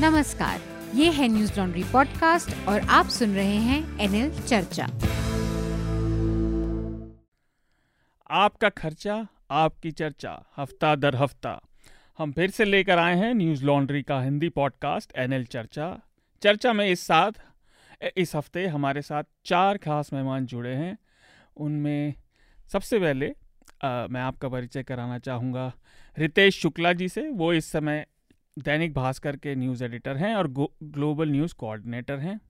नमस्कार ये है न्यूज़ लॉन्ड्री पॉडकास्ट और आप सुन रहे हैं एनएल चर्चा। आपका खर्चा आपकी चर्चा हफ़्ता दर हफ़्ता। हम फिर से लेकर आए हैं न्यूज़ लॉन्ड्री का हिंदी पॉडकास्ट एनएल चर्चा। चर्चा में इस साथ इस हफ़्ते हमारे साथ चार खास मेहमान जुड़े हैं। उनमें सबसे पहले आ, मैं आपका परिचय कराना चाहूँगा। रितेश शुक्ला जी से वो इस समय दैनिक भास्कर के न्यूज़ एडिटर हैं और ग्लोबल न्यूज़ कोऑर्डिनेटर हैं।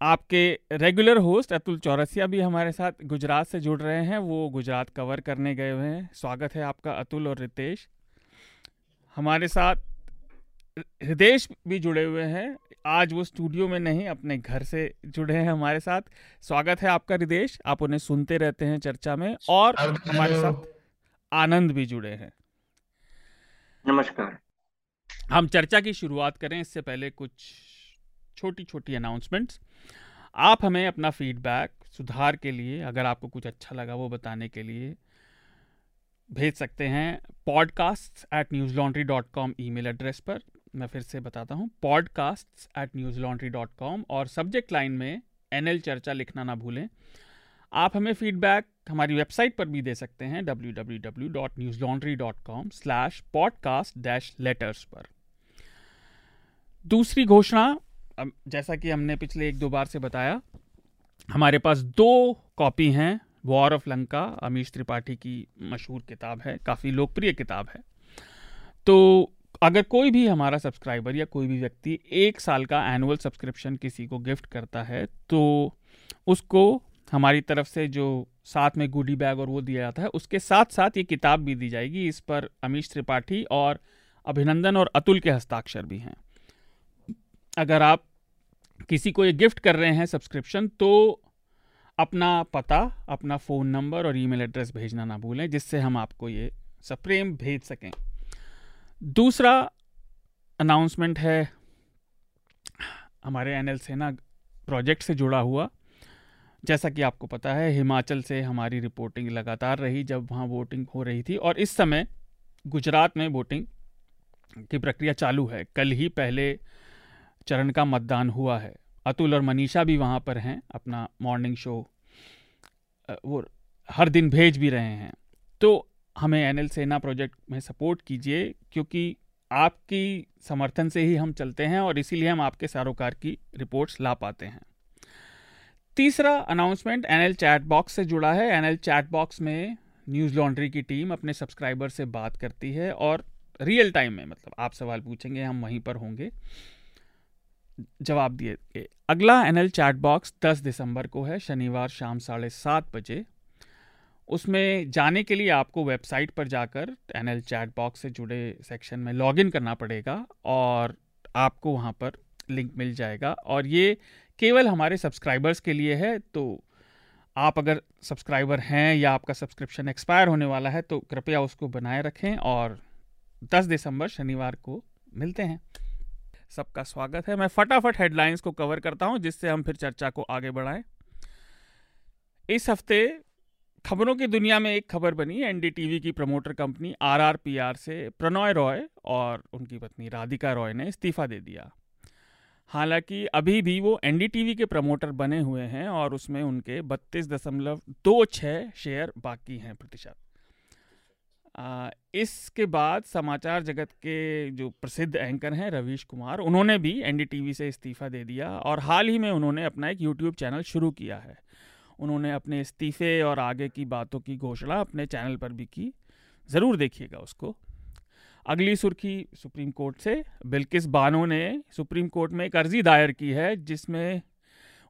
आपके रेगुलर होस्ट अतुल चौरसिया भी हमारे साथ गुजरात से जुड़ रहे हैं। वो गुजरात कवर करने गए हुए हैं। स्वागत है आपका अतुल और रितेश। हमारे साथ हृदेश भी जुड़े हुए हैं। आज वो स्टूडियो में नहीं अपने घर से जुड़े हैं हमारे साथ। स्वागत है आपका हृदेश आप उन्हें सुनते रहते हैं चर्चा में और हमारे साथ आनंद भी जुड़े हैं। नमस्कार। हम चर्चा की शुरुआत करें, इससे पहले कुछ छोटी छोटी अनाउंसमेंट्स आप हमें अपना फीडबैक सुधार के लिए, अगर आपको कुछ अच्छा लगा वो बताने के लिए, भेज सकते हैं podcast at Newslaundry dot com email address पर। मैं फिर से बताता हूँ podcast at Newslaundry dot com और सब्जेक्ट लाइन में एनएल चर्चा लिखना ना भूलें। आप हमें फीडबैक हमारी वेबसाइट पर भी दे सकते हैं W W W dot Newslaundry com slash podcast dash letters पर। दूसरी घोषणा जैसा कि हमने पिछले एक दो बार से बताया, हमारे पास दो कॉपी हैं वॉर ऑफ़ लंका अमीश त्रिपाठी की मशहूर किताब है, काफ़ी लोकप्रिय किताब है। तो अगर कोई भी हमारा सब्सक्राइबर या कोई भी व्यक्ति एक साल का एनुअल सब्सक्रिप्शन किसी को गिफ्ट करता है तो उसको हमारी तरफ़ से जो साथ में गुडी बैग और वो दिया जाता है, उसके साथ साथ ये किताब भी दी जाएगी। इस पर अमीश त्रिपाठी और अभिनंदन और अतुल के हस्ताक्षर भी हैं। अगर आप किसी को ये गिफ्ट कर रहे हैं सब्सक्रिप्शन तो अपना पता, अपना फ़ोन नंबर और ईमेल एड्रेस भेजना ना भूलें, जिससे हम आपको ये सप्रेम भेज सकें। दूसरा अनाउंसमेंट है, हमारे एन एल सेना प्रोजेक्ट से जुड़ा हुआ। जैसा कि आपको पता है, हिमाचल से हमारी रिपोर्टिंग लगातार रही जब वहाँ वोटिंग हो रही थी और इस समय गुजरात में वोटिंग की प्रक्रिया चालू है। कल ही पहले चरण का मतदान हुआ है। अतुल और मनीषा भी वहाँ पर हैं, अपना मॉर्निंग शो वो हर दिन भेज भी रहे हैं। तो हमें एनएल सेना प्रोजेक्ट में सपोर्ट कीजिए, क्योंकि आपकी समर्थन से ही हम चलते हैं और इसीलिए हम आपके सारोकार की रिपोर्ट्स ला पाते हैं। तीसरा अनाउंसमेंट एनएल चैट बॉक्स से जुड़ा है। एनएल चैट बॉक्स में न्यूज़ लॉन्ड्री की टीम अपने सब्सक्राइबर से बात करती है और रियल टाइम में मतलब आप सवाल पूछेंगे, हम वहीं पर होंगे। जवाब दिए अगला एनएल चैट बॉक्स 10 दिसंबर को है, शनिवार शाम साढ़े सात बजे। उसमें जाने के लिए आपको वेबसाइट पर जाकर एनएल चैट बॉक्स से जुड़े सेक्शन में लॉगिन करना पड़ेगा और आपको वहाँ पर लिंक मिल जाएगा। और ये केवल हमारे सब्सक्राइबर्स के लिए है तो आप अगर सब्सक्राइबर हैं या आपका सब्सक्रिप्शन एक्सपायर होने वाला है तो कृपया उसको बनाए रखें और 10 दिसंबर शनिवार को मिलते हैं। सबका स्वागत है। मैं फटाफट हेडलाइंस को कवर करता हूँ, जिससे हम फिर चर्चा को आगे बढ़ाएँ। इस हफ़्ते खबरों की दुनिया में एक खबर बनी, एनडीटीवी की प्रमोटर कंपनी आरआरपीआर से प्रणॉय रॉय और उनकी पत्नी राधिका रॉय ने इस्तीफा दे दिया। हालाँकि अभी भी वो एनडीटीवी के प्रमोटर बने हुए हैं और उसमें उनके बत्तीस दशमलव दो छः शेयर बाकी हैं प्रतिशत। इसके बाद समाचार जगत के जो प्रसिद्ध एंकर हैं रवीश कुमार, उन्होंने भी एनडीटीवी से इस्तीफ़ा दे दिया और हाल ही में उन्होंने अपना एक यूट्यूब चैनल शुरू किया है। उन्होंने अपने इस्तीफ़े और आगे की बातों की घोषणा अपने चैनल पर भी की। ज़रूर देखिएगा उसको। अगली सुर्खी सुप्रीम कोर्ट से, बिल्किस बानो ने सुप्रीम कोर्ट में एक अर्जी दायर की है, जिसमें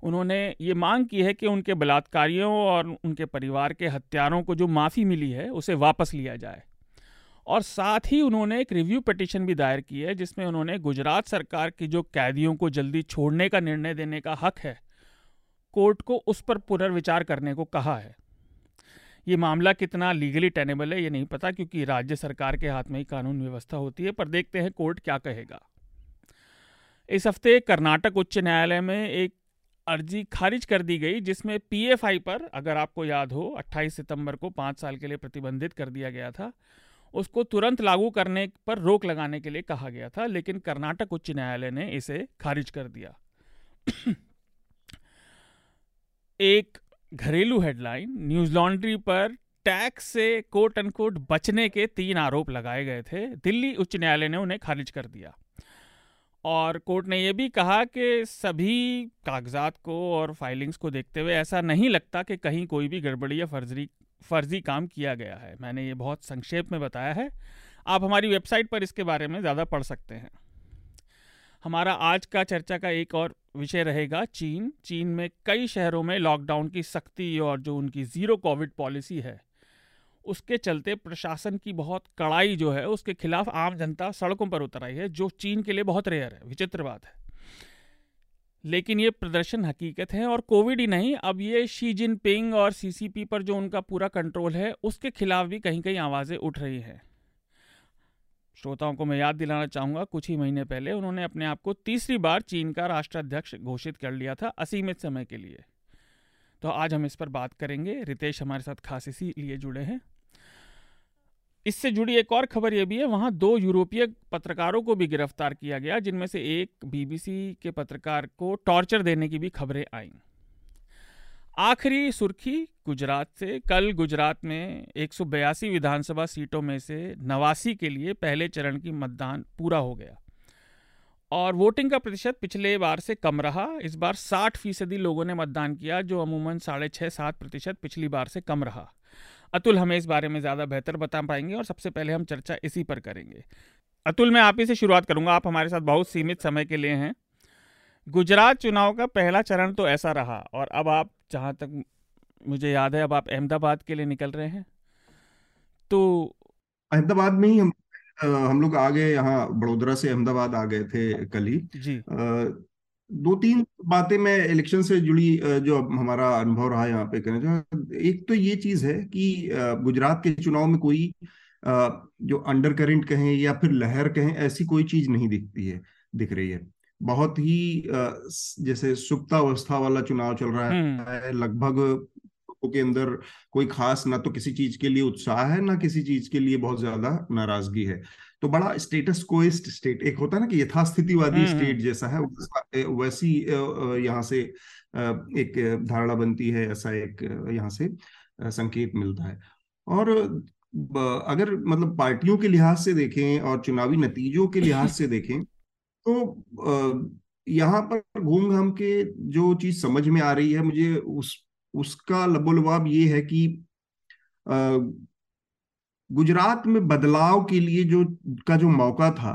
उन्होंने ये मांग की है कि उनके बलात्कारियों और उनके परिवार के हत्यारों को जो माफ़ी मिली है, उसे वापस लिया जाए। और साथ ही उन्होंने एक रिव्यू पटिशन भी दायर की है, जिसमें उन्होंने गुजरात सरकार की जो कैदियों को जल्दी छोड़ने का निर्णय देने का हक है, कोर्ट को उस पर पुनर्विचार करने को कहा है। ये मामला कितना लीगली टेनेबल है, ये नहीं पता क्योंकि राज्य सरकार के हाथ में ही कानून व्यवस्था होती है, पर देखते हैं कोर्ट क्या कहेगा। इस हफ़्ते कर्नाटक उच्च न्यायालय में एक अर्जी खारिज कर दी गई, जिसमें पीएफआई पर, अगर आपको याद हो 28 सितंबर को पाँच साल के लिए प्रतिबंधित कर दिया गया था। उसको तुरंत लागू करने पर रोक लगाने के लिए कहा गया था, लेकिन कर्नाटक उच्च न्यायालय ने इसे खारिज कर दिया। एक घरेलू हेडलाइन, न्यूज़ लॉन्ड्री पर टैक्स से कोट अनकोट बचने के तीन आरोप लगाए गए थे। दिल्ली उच्च न्यायालय ने उन्हें खारिज कर दिया। और कोर्ट ने यह भी कहा कि सभी कागजात को और फाइलिंग्स को देखते हुए ऐसा नहीं लगता कि कहीं कोई भी गड़बड़ी या फर्जी फर्जी काम किया गया है। मैंने ये बहुत संक्षेप में बताया है। आप हमारी वेबसाइट पर इसके बारे में ज़्यादा पढ़ सकते हैं। हमारा आज का चर्चा का एक और विषय रहेगा चीन। चीन में कई शहरों में लॉकडाउन की सख्ती और जो उनकी ज़ीरो कोविड पॉलिसी है, उसके चलते प्रशासन की बहुत कड़ाई जो है, उसके खिलाफ आम जनता सड़कों पर उतर आई है, जो चीन के लिए बहुत रेयर है, विचित्र बात है। लेकिन ये प्रदर्शन हकीकत है और कोविड ही नहीं, अब ये शी जिनपिंग और सीसीपी पर जो उनका पूरा कंट्रोल है, उसके खिलाफ भी कहीं कहीं आवाज़ें उठ रही हैं। श्रोताओं को मैं याद दिलाना चाहूँगा, कुछ ही महीने पहले उन्होंने अपने आप को तीसरी बार चीन का राष्ट्राध्यक्ष घोषित कर लिया था असीमित समय के लिए। तो आज हम इस पर बात करेंगे। रितेश हमारे साथ खास इसी लिए जुड़े हैं। इससे जुड़ी एक और खबर यह भी है, वहाँ दो यूरोपीय पत्रकारों को भी गिरफ़्तार किया गया, जिनमें से एक बीबीसी के पत्रकार को टॉर्चर देने की भी खबरें आईं। आखिरी सुर्खी गुजरात से। कल गुजरात में एक सौ बयासी विधानसभा सीटों में से नवासी के लिए पहले चरण की मतदान पूरा हो गया। और वोटिंग का प्रतिशत पिछले बार से कम रहा। इस बार 60 फ़ीसदी लोगों ने मतदान किया, जो अमूमन साढ़े छः सात प्रतिशत पिछली बार से कम रहा। अतुल, हमें इस बारे में ज़्यादा बेहतर बता पाएँगे और सबसे पहले हम चर्चा इसी पर करेंगे। अतुल, मैं आप ही से शुरुआत करूँगा। आप हमारे साथ बहुत सीमित समय के लिए हैं। गुजरात चुनाव का पहला चरण तो ऐसा रहा और अब आप जहाँ तक मुझे याद है अब आप अहमदाबाद के लिए निकल रहे हैं। तो अहमदाबाद में ही हम हम लोग आ गए यहाँ बड़ोदरा से अहमदाबाद आ गए थे कल ही। जी। दो तीन बातें मैं इलेक्शन से जुड़ी जो हमारा अनुभव रहा यहाँ पे करने एक तो ये चीज़ है कि गुजरात के चुनाव में कोई जो अंडर करेंट कहें या फिर लहर कहें ऐसी कोई चीज़ नहीं दिखती है दिख रही है। बहुत ही जैसे सुप्तावस्था वाला चुनाव चल रहा हम्म। है लगभग के अंदर कोई खास ना तो किसी चीज़ के लिए उत्साह है ना किसी चीज़ के लिए बहुत ज़्यादा नाराज़गी है तो बड़ा स्टेटस कोइस्ट स्टेट एक होता है ना कि यथास्थितिवादी स्टेट हम्म। जैसा है वैसी यहाँ से एक धारणा बनती है ऐसा एक यहाँ से संकेत मिलता है और अगर मतलब पार्टियों के लिहाज से देखें और चुनावी नतीजों के लिहाज से देखें तो यहाँ पर घूम घाम के जो चीज़ समझ में आ रही है मुझे उस उसका लबोलबाब ये है कि गुजरात में बदलाव के लिए जो का जो मौका था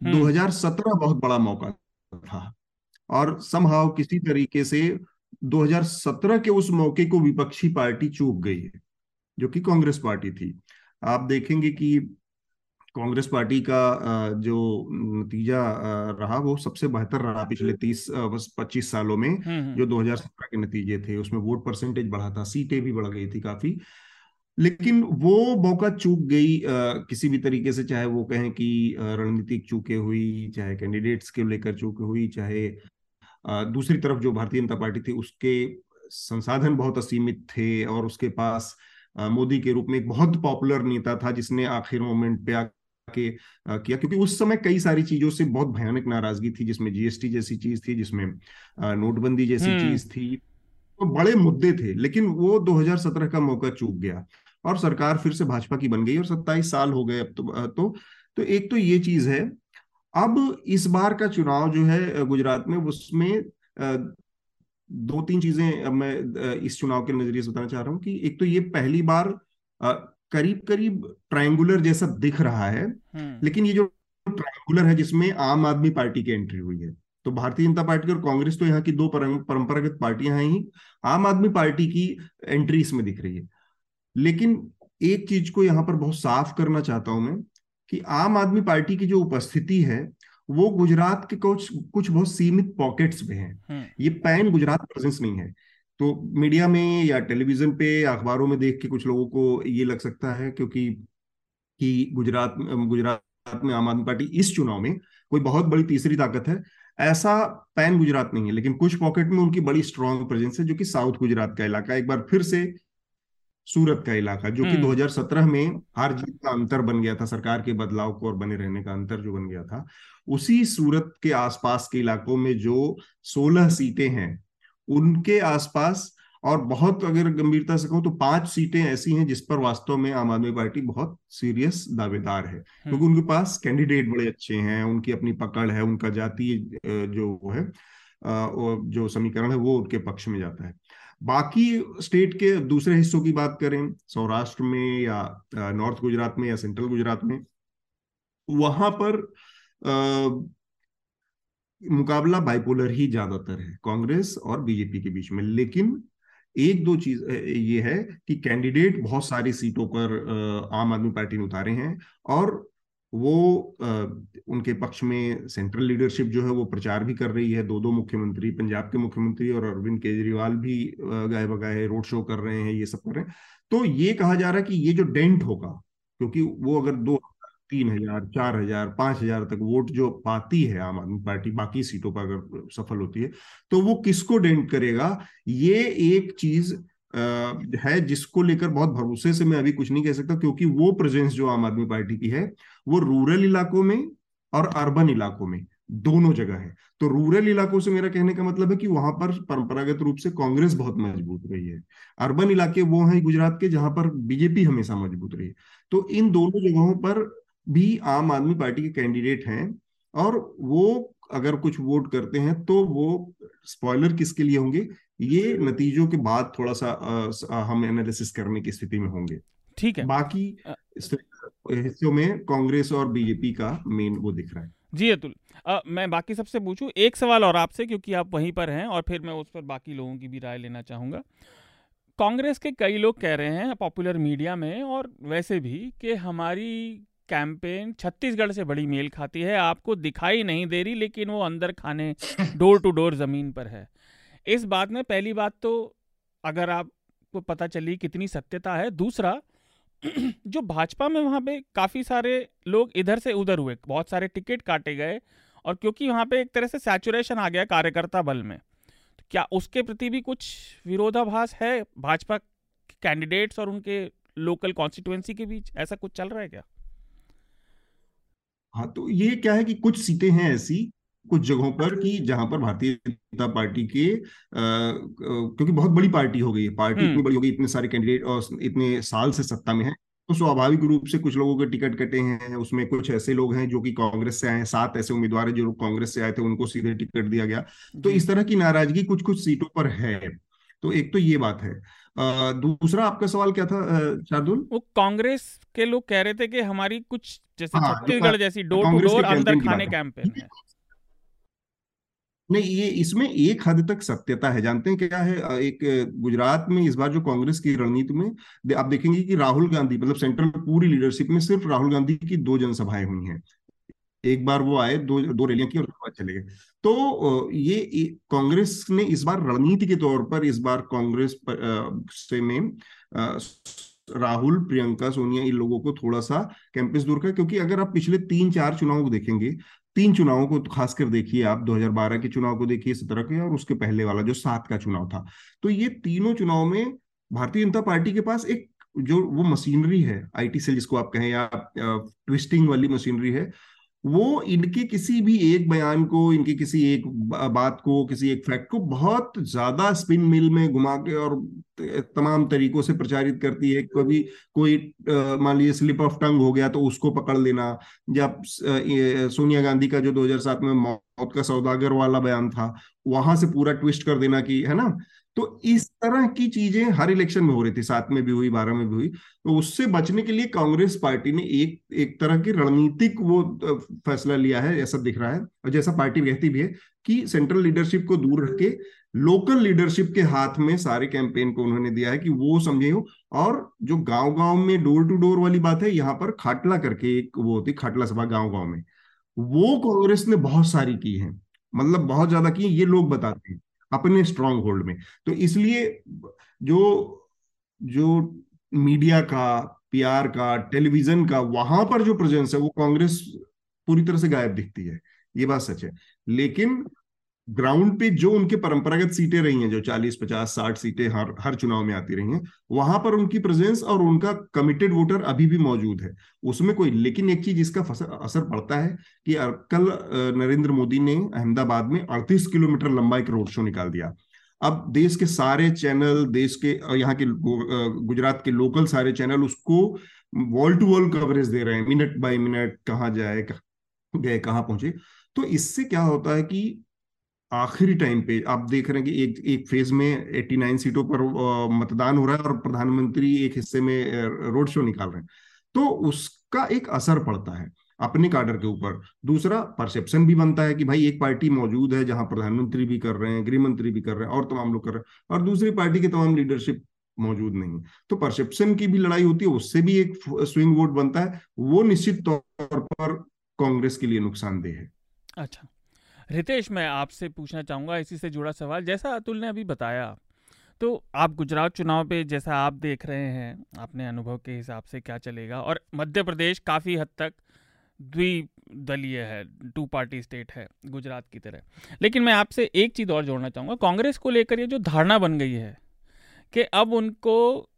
2017 हम्म। बहुत बड़ा मौका था और समहाव किसी तरीके से 2017 के उस मौके को विपक्षी पार्टी चूक गई है जो कि कांग्रेस पार्टी थी आप देखेंगे कि कांग्रेस पार्टी का जो नतीजा रहा वो सबसे बेहतर रहा पिछले तीस पच्चीस सालों में हम्म, हम्म। जो 2017 के नतीजे थे उसमें वोट परसेंटेज बढ़ा था सीटें भी बढ़ गई थी काफ़ी लेकिन वो मौका चूक गई आ, किसी भी तरीके से चाहे वो कहें कि रणनीतिक चूके हुई चाहे कैंडिडेट्स के लेकर चूके हुई चाहे आ, दूसरी तरफ़ जो भारतीय जनता पार्टी थी उसके संसाधन बहुत असीमित थे और उसके पास मोदी के रूप में एक बहुत पॉपुलर नेता था जिसने आखिर मोमेंट पे के किया क्योंकि उस समय कई सारी चीज़ों से बहुत भयानक नाराज़गी थी जिसमें जीएसटी जैसी चीज़ थी जिसमें नोटबंदी जैसी हम्म। चीज़ थी तो बड़े मुद्दे थे लेकिन वो 2017 का मौका चूक गया और सरकार फिर से भाजपा की बन गई और सत्ताईस साल हो गए अब तो तो तो एक तो ये चीज़ है अब इस बार का चुनाव जो है गुजरात में उसमें दो तीन चीज़ें मैं इस चुनाव के नज़रिए से बताना चाह रहा हूँ कि एक तो ये पहली बार करीब करीब ट्रायंगुलर जैसा दिख रहा है हम्म। लेकिन ये जो ट्रायंगुलर है जिसमें आम आदमी पार्टी की एंट्री हुई है तो भारतीय जनता पार्टी और कांग्रेस तो यहाँ की दो परंपरागत पार्टियाँ हैं ही आम आदमी पार्टी की एंट्री इसमें दिख रही है लेकिन एक चीज़ को यहाँ पर बहुत साफ़ करना चाहता हूँ मैं कि आम आदमी पार्टी की जो उपस्थिति है वो गुजरात के कुछ कुछ बहुत सीमित पॉकेट्स में है हम्म। ये पैन गुजरात प्रेजेंस नहीं है तो मीडिया में या टेलीविज़न पे अखबारों में देख के कुछ लोगों को ये लग सकता है क्योंकि कि गुजरात गुजरात में आम आदमी पार्टी इस चुनाव में कोई बहुत बड़ी तीसरी ताकत है। ऐसा पैन गुजरात नहीं है लेकिन कुछ पॉकेट में उनकी बड़ी स्ट्रांग प्रेजेंस है जो कि साउथ गुजरात का इलाका एक बार फिर से सूरत का इलाका जो कि 2017 में हार जीत का अंतर बन गया था सरकार के बदलाव को और बने रहने का अंतर जो बन गया था। उसी सूरत के आसपास के इलाकों में जो 16 सीटें हैं उनके आसपास और बहुत अगर गंभीरता से कहूँ तो पाँच सीटें ऐसी हैं जिस पर वास्तव में आम आदमी पार्टी बहुत सीरियस दावेदार है। क्योंकि उनके पास कैंडिडेट बड़े अच्छे हैं उनकी अपनी पकड़ है उनका जातीय जो है जो समीकरण है वो उनके पक्ष में जाता है। बाकी स्टेट के दूसरे हिस्सों की बात करें सौराष्ट्र में या नॉर्थ गुजरात में या सेंट्रल गुजरात में वहाँ पर मुकाबला बाइपोलर ही ज़्यादातर है, कांग्रेस और बीजेपी के बीच में। लेकिन एक दो चीज़ ये है कि कैंडिडेट बहुत सारी सीटों पर आम आदमी पार्टी ने उतारे हैं और वो उनके पक्ष में सेंट्रल लीडरशिप जो है वो प्रचार भी कर रही है। दो दो मुख्यमंत्री, पंजाब के मुख्यमंत्री और अरविंद केजरीवाल भी गाय बगाए रोड शो कर रहे हैं, ये सब कर रहे हैं। तो ये कहा जा रहा है कि ये जो डेंट होगा, क्योंकि वो अगर दो तीन हज़ार, चार हज़ार, पाँच हज़ार तक वोट जो पाती है आम आदमी पार्टी, बाकी सीटों पर अगर सफल होती है तो वो किसको डेंट करेगा? ये एक चीज़ है जिसको लेकर बहुत भरोसे से मैं अभी कुछ नहीं कह सकता, क्योंकि वो प्रेजेंस जो आम आदमी पार्टी की है, वो रूरल इलाकों में और अर्बन इलाकों में दोनों जगह है। तो रूरल इलाकों से मेरा कहने का मतलब है कि वहाँ पर परंपरागत रूप से कांग्रेस बहुत मज़बूत रही है। अर्बन इलाके वो हैं गुजरात के, जहाँ पर बीजेपी हमेशा मज़बूत रही है। तो इन दोनों जगहों पर भी आम आदमी पार्टी के कैंडिडेट हैं और वो अगर कुछ वोट करते हैं तो वो स्पॉइलर किसके लिए होंगे? ये नतीजों के बाद थोड़ा सा आ, हम एनालिसिस करने की स्थिति में होंगे। ठीक है। बाकी हिस्सों में कांग्रेस और बीजेपी का मेन वो दिख रहा है। जी अतुल मैं बाकी सबसे पूछूँ एक सवाल और आपसे क्योंकि आप वहीं पर हैं और फिर मैं उस पर बाकी लोगों की भी राय लेना चाहूँगा। कांग्रेस के कई लोग कह रहे हैं पॉपुलर मीडिया में और वैसे भी कि हमारी कैंपेन छत्तीसगढ़ से बड़ी मेल खाती है। आपको दिखाई नहीं दे रही, लेकिन वो अंदर खाने डोर टू डोर ज़मीन पर है। इस बात में पहली बात तो अगर आपको पता चली कितनी सत्यता है। दूसरा, जो भाजपा में वहाँ पे काफ़ी सारे लोग इधर से उधर हुए, बहुत सारे टिकट काटे गए और क्योंकि वहाँ पे एक तरह से सैचुरेशन आ गया कार्यकर्ता बल में। तो क्या उसके प्रति भी कुछ विरोधाभास है? भाजपा कैंडिडेट्स और उनके लोकल कॉन्स्टिट्युएंसी के बीच ऐसा कुछ चल रहा है क्या? हाँ तो ये क्या है कि कुछ सीटें हैं ऐसी कुछ जगहों पर कि जहाँ पर भारतीय जनता पार्टी के आ, क्योंकि बहुत बड़ी पार्टी हो गई है पार्टी इतनी हम्म। बड़ी हो गई इतने सारे कैंडिडेट और इतने साल से सत्ता में है तो स्वाभाविक रूप से कुछ लोगों के टिकट कटे हैं उसमें कुछ ऐसे लोग हैं जो कि कांग्रेस से आए हैं सात ऐसे उम्मीदवार हैं जो कांग्रेस से आए थे उनको सीधे टिकट दिया गया। तो इस तरह की नाराज़गी कुछ कुछ सीटों पर है। तो एक तो ये बात है। दूसरा आपका सवाल क्या था शार्दुल? वो कांग्रेस के लोग कह रहे थे कि हमारी कुछ जैसे हाँ, छत्तीसगढ़ जैसी डोर टू डोर अंदर खाने कैंपेन है। नहीं ये इसमें एक हद तक सत्यता है। जानते हैं क्या है? एक गुजरात में इस बार जो कांग्रेस की रणनीति में आप देखेंगे कि राहुल गांधी मतलब सेंट्रल पूरी लीडरशिप में सिर्फ़ राहुल गांधी की दो जनसभाएँ हुई हैं। एक बार वो आए, दो दो रैलियाँ की और उसके बाद चले गए। तो ये कांग्रेस ने इस बार रणनीति के तौर पर, इस बार कांग्रेस से में राहुल, प्रियंका, सोनिया, इन लोगों को थोड़ा सा कैंपस दूर का क्योंकि अगर आप पिछले तीन, चार चुनाव को देखेंगे, तीन चुनावों को तो खासकर देखिए आप 2012 के चुनाव को देखिए, सत्रह के और उसके पहले वाला जो सात का चुनाव था तो ये तीनों चुनाव में भारतीय जनता पार्टी के पास एक जो वो मशीनरी है, आईटी सेल जिसको आप कहें या ट्विस्टिंग वाली मशीनरी है वो इनके किसी भी एक बयान को, इनके किसी एक बात को, किसी एक फैक्ट को बहुत ज़्यादा स्पिन मिल में घुमा के और तमाम तरीकों से प्रचारित करती है। कभी कोई मान लीजिए स्लिप ऑफ़ टंग हो गया तो उसको पकड़ लेना जब सोनिया गांधी का जो 2007 में मौत का सौदागर वाला बयान था, वहाँ से पूरा ट्विस्ट कर देना कि, है ना? तो इस तरह की चीज़ें हर इलेक्शन में हो रही थी सात में भी हुई, बारह में भी हुई। तो उससे बचने के लिए कांग्रेस पार्टी ने एक एक तरह की रणनीतिक वो फैसला लिया है, ऐसा दिख रहा है, और जैसा पार्टी कहती भी है कि सेंट्रल लीडरशिप को दूर रख के लोकल लीडरशिप के हाथ में सारे कैंपेन को उन्होंने दिया है कि वो समझे हो और जो गाँव गाँव में डोर टू डोर वाली बात है, यहाँ पर खाटला करके एक वो होती खाटला सभा गाँव गाँव में। वो कांग्रेस ने बहुत सारी की है मतलब बहुत ज़्यादा की ये लोग बताते हैं। अपने स्ट्रांग होल्ड में। तो इसलिए जो जो मीडिया का पीआर का टेलीविज़न का, वहाँ पर जो प्रेजेंस है, वो कांग्रेस पूरी तरह से गायब दिखती है। ये बात सच है। लेकिन ग्राउंड पे जो उनके परंपरागत सीटें रही हैं, जो 40 50 60 सीटें हर हर चुनाव में आती रही हैं, वहाँ पर उनकी प्रेजेंस और उनका कमिटेड वोटर अभी भी मौजूद है। उसमें कोई, लेकिन एक चीज़ इसका असर पड़ता है कि कल नरेंद्र मोदी ने अहमदाबाद में अड़तीस किलोमीटर लंबा एक रोड शो निकाल दिया। अब देश के सारे चैनल देश के यहाँ के गुजरात के लोकल सारे चैनल उसको वॉल टू वॉल कवरेज दे रहे हैं। मिनट बाय मिनट कहाँ जाए गए, कहाँ पहुँचे। तो इससे क्या होता है कि आखिरी टाइम पे आप देख रहे हैं कि एक एक फ़ेज़ में 89 सीटों पर मतदान हो रहा है और प्रधानमंत्री एक हिस्से में रोड शो निकाल रहे हैं। तो उसका एक असर पड़ता है अपने काडर के ऊपर। दूसरा परसेप्शन भी बनता है कि भाई एक पार्टी मौजूद है जहाँ प्रधानमंत्री भी कर रहे हैं गृह मंत्री भी कर रहे हैं और तमाम लोग कर रहे हैं और दूसरी पार्टी की तमाम लीडरशिप मौजूद नहीं तो परसेप्शन की भी लड़ाई होती है, उससे भी एक स्विंग वोट बनता है। वो निश्चित तौर पर कांग्रेस के लिए नुकसानदेह है। अच्छा। रितेश, मैं आपसे पूछना चाहूँगा, इसी से जुड़ा सवाल। जैसा अतुल ने अभी बताया तो आप गुजरात चुनाव पे, जैसा आप देख रहे हैं, अपने अनुभव के हिसाब से क्या चलेगा? और मध्य प्रदेश काफ़ी हद तक द्विदलीय है टू पार्टी स्टेट है, गुजरात की तरह। लेकिन मैं आपसे एक चीज़ और जोड़ना चाहूँगा। कांग्रेस को लेकर ये जो धारणा बन गई है, कि अब उनको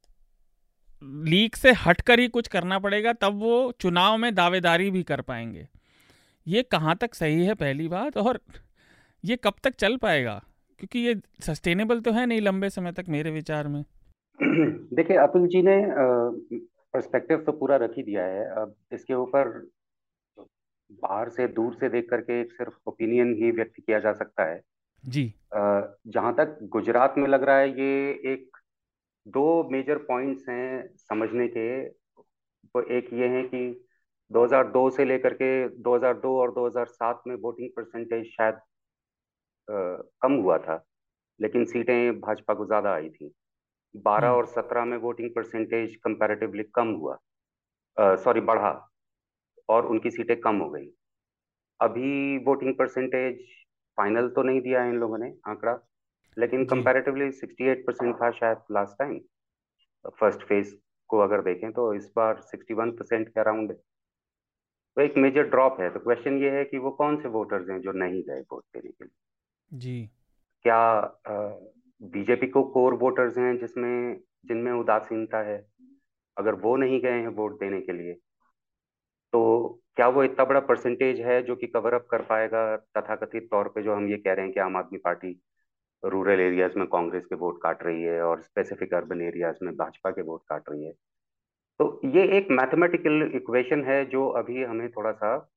लीग से हटकर ही कुछ करना पड़ेगा, तब वो चुनाव में दावेदारी भी कर पाएँगे। ये कहाँ तक सही है पहली बात? और ये कब तक चल पाएगा? क्योंकि ये सस्टेनेबल तो है नहीं लंबे समय तक मेरे विचार में। देखिए अतुल जी ने पर्सपेक्टिव तो पूरा रख ही दिया है। अब इसके ऊपर बाहर से दूर से देख करके एक सिर्फ़ ओपिनियन ही व्यक्त किया जा सकता है। जी। जहाँ तक गुजरात में लग रहा है ये एक दो मेजर पॉइंट्स हैं समझने के। तो एक ये है कि 2002 से लेकर के 2002 और 2007 में वोटिंग परसेंटेज शायद आ, कम हुआ था लेकिन सीटें भाजपा को ज़्यादा आई थी। 12 हम्म। और 17 में वोटिंग परसेंटेज कंपैरेटिवली कम हुआ सॉरी बढ़ा और उनकी सीटें कम हो गई। अभी वोटिंग परसेंटेज फाइनल तो नहीं दिया है इन लोगों ने आंकड़ा लेकिन कंपैरेटिवली 68 परसेंट था शायद लास्ट टाइम फ़र्स्ट फ़ेज़ को अगर देखें तो इस बार 61 परसेंट के अराउंड है तो एक मेजर ड्रॉप है। तो क्वेश्चन ये है कि वो कौन से वोटर्स हैं जो नहीं गए वोट देने के लिए? जी। क्या बीजेपी को कोर वोटर्स हैं जिसमें जिनमें उदासीनता है? अगर वो नहीं गए हैं वोट देने के लिए तो क्या वो इतना बड़ा परसेंटेज है जो कि कवर अप कर पाएगा? तथाकथित तौर पे जो हम ये कह रहे हैं कि आम आदमी पार्टी रूरल एरियाज़ में कांग्रेस के वोट काट रही है और स्पेसिफिक अर्बन एरियाज़ में भाजपा के वोट काट रही है। तो ये एक मैथमेटिकल इक्वेशन है जो अभी हमें थोड़ा सा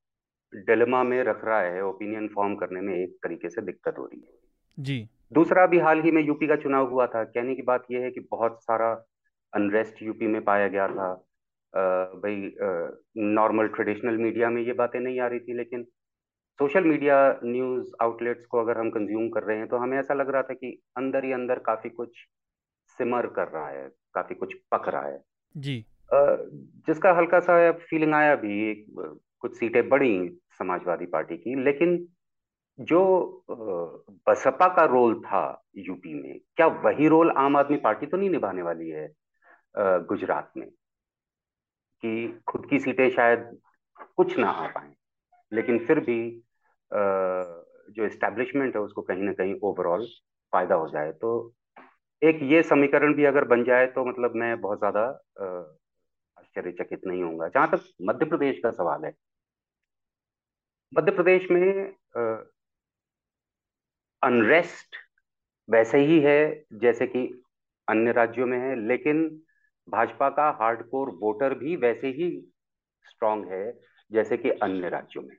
डिलेमा में रख रहा है ओपिनियन फॉर्म करने में एक तरीके से दिक्कत हो रही है। जी। दूसरा भी हाल ही में यूपी का चुनाव हुआ था। कहने की बात यह है कि बहुत सारा अनरेस्ट यूपी में पाया गया था। भाई नॉर्मल ट्रेडिशनल मीडिया में ये बातें नहीं आ रही थी लेकिन सोशल मीडिया न्यूज़ आउटलेट्स को अगर हम कंज्यूम कर रहे हैं तो हमें ऐसा लग रहा था कि अंदर ही अंदर काफ़ी कुछ सिमर कर रहा है काफ़ी कुछ पक रहा है। जी। जिसका हल्का सा फीलिंग आया भी कुछ सीटें बढ़ी समाजवादी पार्टी की, लेकिन जो बसपा का रोल था यूपी में, क्या वही रोल आम आदमी पार्टी तो नहीं निभाने वाली है गुजरात में? कि खुद की सीटें शायद कुछ ना आ पाए, लेकिन फिर भी जो इस्टेब्लिशमेंट है, उसको कहीं ना कहीं ओवरऑल फ़ायदा हो जाए। तो एक ये समीकरण भी अगर बन जाए तो मतलब मैं बहुत ज़्यादा आश्चर्यचकित नहीं होगा जहाँ तक मध्य प्रदेश का सवाल है। मध्य प्रदेश में अनरेस्ट वैसे ही है जैसे कि अन्य राज्यों में है, लेकिन भाजपा का हार्डकोर वोटर भी वैसे ही स्ट्रांग है जैसे कि अन्य राज्यों में।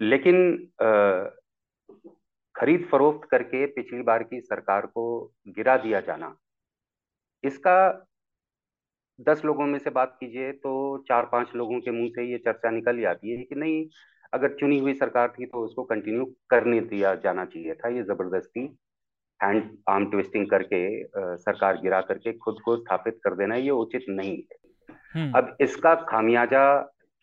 लेकिन खरीद फरोख्त करके पिछली बार की सरकार को गिरा दिया जाना, इसका दस लोगों में से बात कीजिए तो चार पाँच लोगों के मुँह से ये चर्चा निकल जाती है कि नहीं अगर चुनी हुई सरकार थी तो उसको कंटिन्यू करने दिया जाना चाहिए था ये ज़बरदस्ती हैंड आर्म ट्विस्टिंग करके आ, सरकार गिरा करके खुद को स्थापित कर देना ये उचित नहीं है हम्म। अब इसका खामियाजा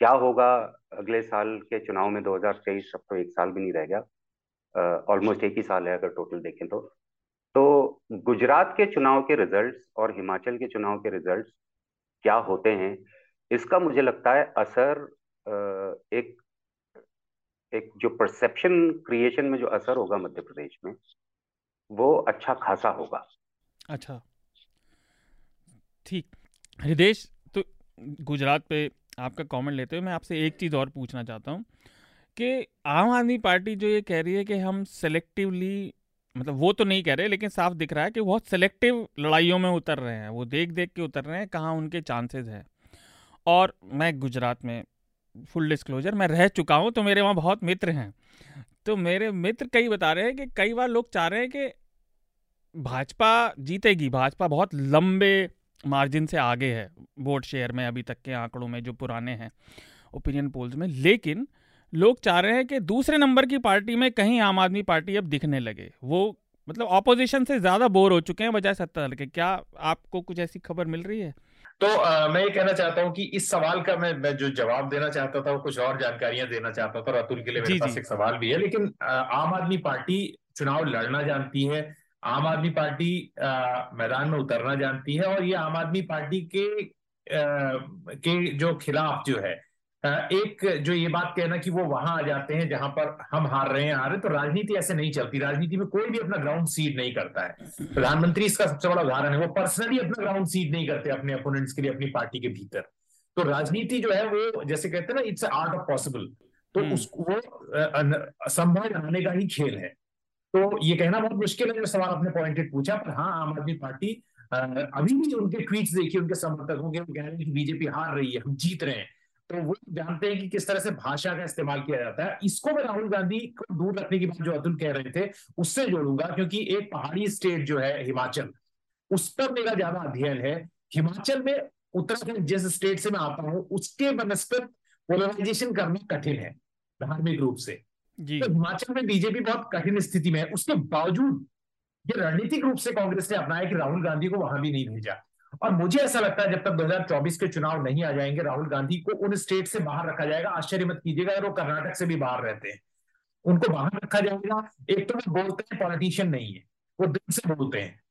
क्या होगा अगले साल के चुनाव में 2023 अब तो एक साल भी नहीं रह गया ऑलमोस्ट एक ही साल है अगर टोटल देखें तो तो गुजरात के चुनाव के रिजल्ट्स और हिमाचल के चुनाव के रिजल्ट्स क्या होते हैं, इसका मुझे लगता है असर एक एक जो परसेप्शन क्रिएशन में जो असर होगा मध्य प्रदेश में, वो अच्छा खासा होगा। अच्छा। ठीक। हृदेश तो गुजरात पे आपका कमेंट लेते हुए मैं आपसे एक चीज़ और पूछना चाहता हूँ कि आम आदमी पार्टी जो ये कह रही है कि हम सेलेक्टिवली मतलब वो तो नहीं कह रहे, लेकिन साफ़ दिख रहा है कि बहुत सेलेक्टिव लड़ाइयों में उतर रहे हैं। वो देख देख के उतर रहे हैं कहाँ उनके चांसेस हैं। और मैं गुजरात में फुल डिस्क्लोजर मैं रह चुका हूँ तो मेरे वहाँ बहुत मित्र हैं। तो मेरे मित्र कई बता रहे हैं कि कई बार लोग चाह रहे हैं कि भाजपा जीतेगी। भाजपा बहुत लंबे मार्जिन से आगे है, वोट शेयर में अभी तक के आंकड़ों में जो पुराने हैं ओपिनियन पोल्स में। लेकिन लोग चाह रहे हैं कि दूसरे नंबर की पार्टी में कहीं आम आदमी पार्टी अब दिखने लगे। वो मतलब ऑपोजिशन से ज़्यादा बोर हो चुके हैं बजाय सत्ता दल के। क्या आपको कुछ ऐसी खबर मिल रही है? तो आ, मैं ये कहना चाहता हूँ कि इस सवाल का मैं, मैं जो जवाब देना चाहता था वो कुछ और जानकारियाँ देना चाहता था अतुल के लिए। मेरे पास एक सवाल भी है लेकिन आ, आम आदमी पार्टी चुनाव लड़ना जानती है आम आदमी पार्टी मैदान में उतरना जानती है और ये आम आदमी पार्टी के आ, के जो खिलाफ जो है एक जो ये बात कहना कि वो वहाँ आ जाते हैं जहाँ पर हम हार रहे हैं हार रहे तो राजनीति ऐसे नहीं चलती। राजनीति में कोई भी अपना ग्राउंड सीड नहीं करता है। प्रधानमंत्री इसका सबसे बड़ा उदाहरण है। वो पर्सनली अपना ग्राउंड सीड नहीं करते अपने अपोनेंट्स के लिए अपनी पार्टी के भीतर। तो राजनीति जो है वो जैसे कहते हैं ना इट्स आर्ट ऑफ़ पॉसिबल तो हम्म। उसको वो संभव बनाने का ही खेल है। तो ये कहना बहुत मुश्किल है जो सवाल आपने पॉइंटेड पूछा पर हाँ आम आदमी पार्टी अभी भी उनके ट्वीट देखिए उनके समर्थकों के कह रहे हैं कि बीजेपी हार रही है हम जीत रहे हैं। तो वो जानते हैं कि किस तरह से भाषा का इस्तेमाल किया जाता है। इसको मैं राहुल गांधी को दूर रखने की बात जो अतुल कह रहे थे उससे जोड़ूँगा क्योंकि एक पहाड़ी स्टेट जो है हिमाचल उस पर मेरा ज़्यादा अध्ययन है। हिमाचल में उत्तराखंड जिस स्टेट से मैं आता हूँ उसके बनस्पत पोलराइजेशन करना कठिन है धार्मिक रूप से। जी। तो हिमाचल में बीजेपी बहुत कठिन स्थिति में है। उसके बावजूद ये रणनीतिक रूप से कांग्रेस ने अपनाया कि राहुल गांधी को वहाँ भी नहीं भेजा। और मुझे ऐसा लगता है जब तक 2024 के चुनाव नहीं आ जाएँगे, राहुल गांधी को उन स्टेट से बाहर रखा जाएगा। आश्चर्य मत कीजिएगा, अगर वो कर्नाटक से भी बाहर रहते हैं, उनको बाहर रखा जाएगा। एक तो वो बोलते हैं पॉलिटिशियन नहीं है, वो दिल से बोलते हैं।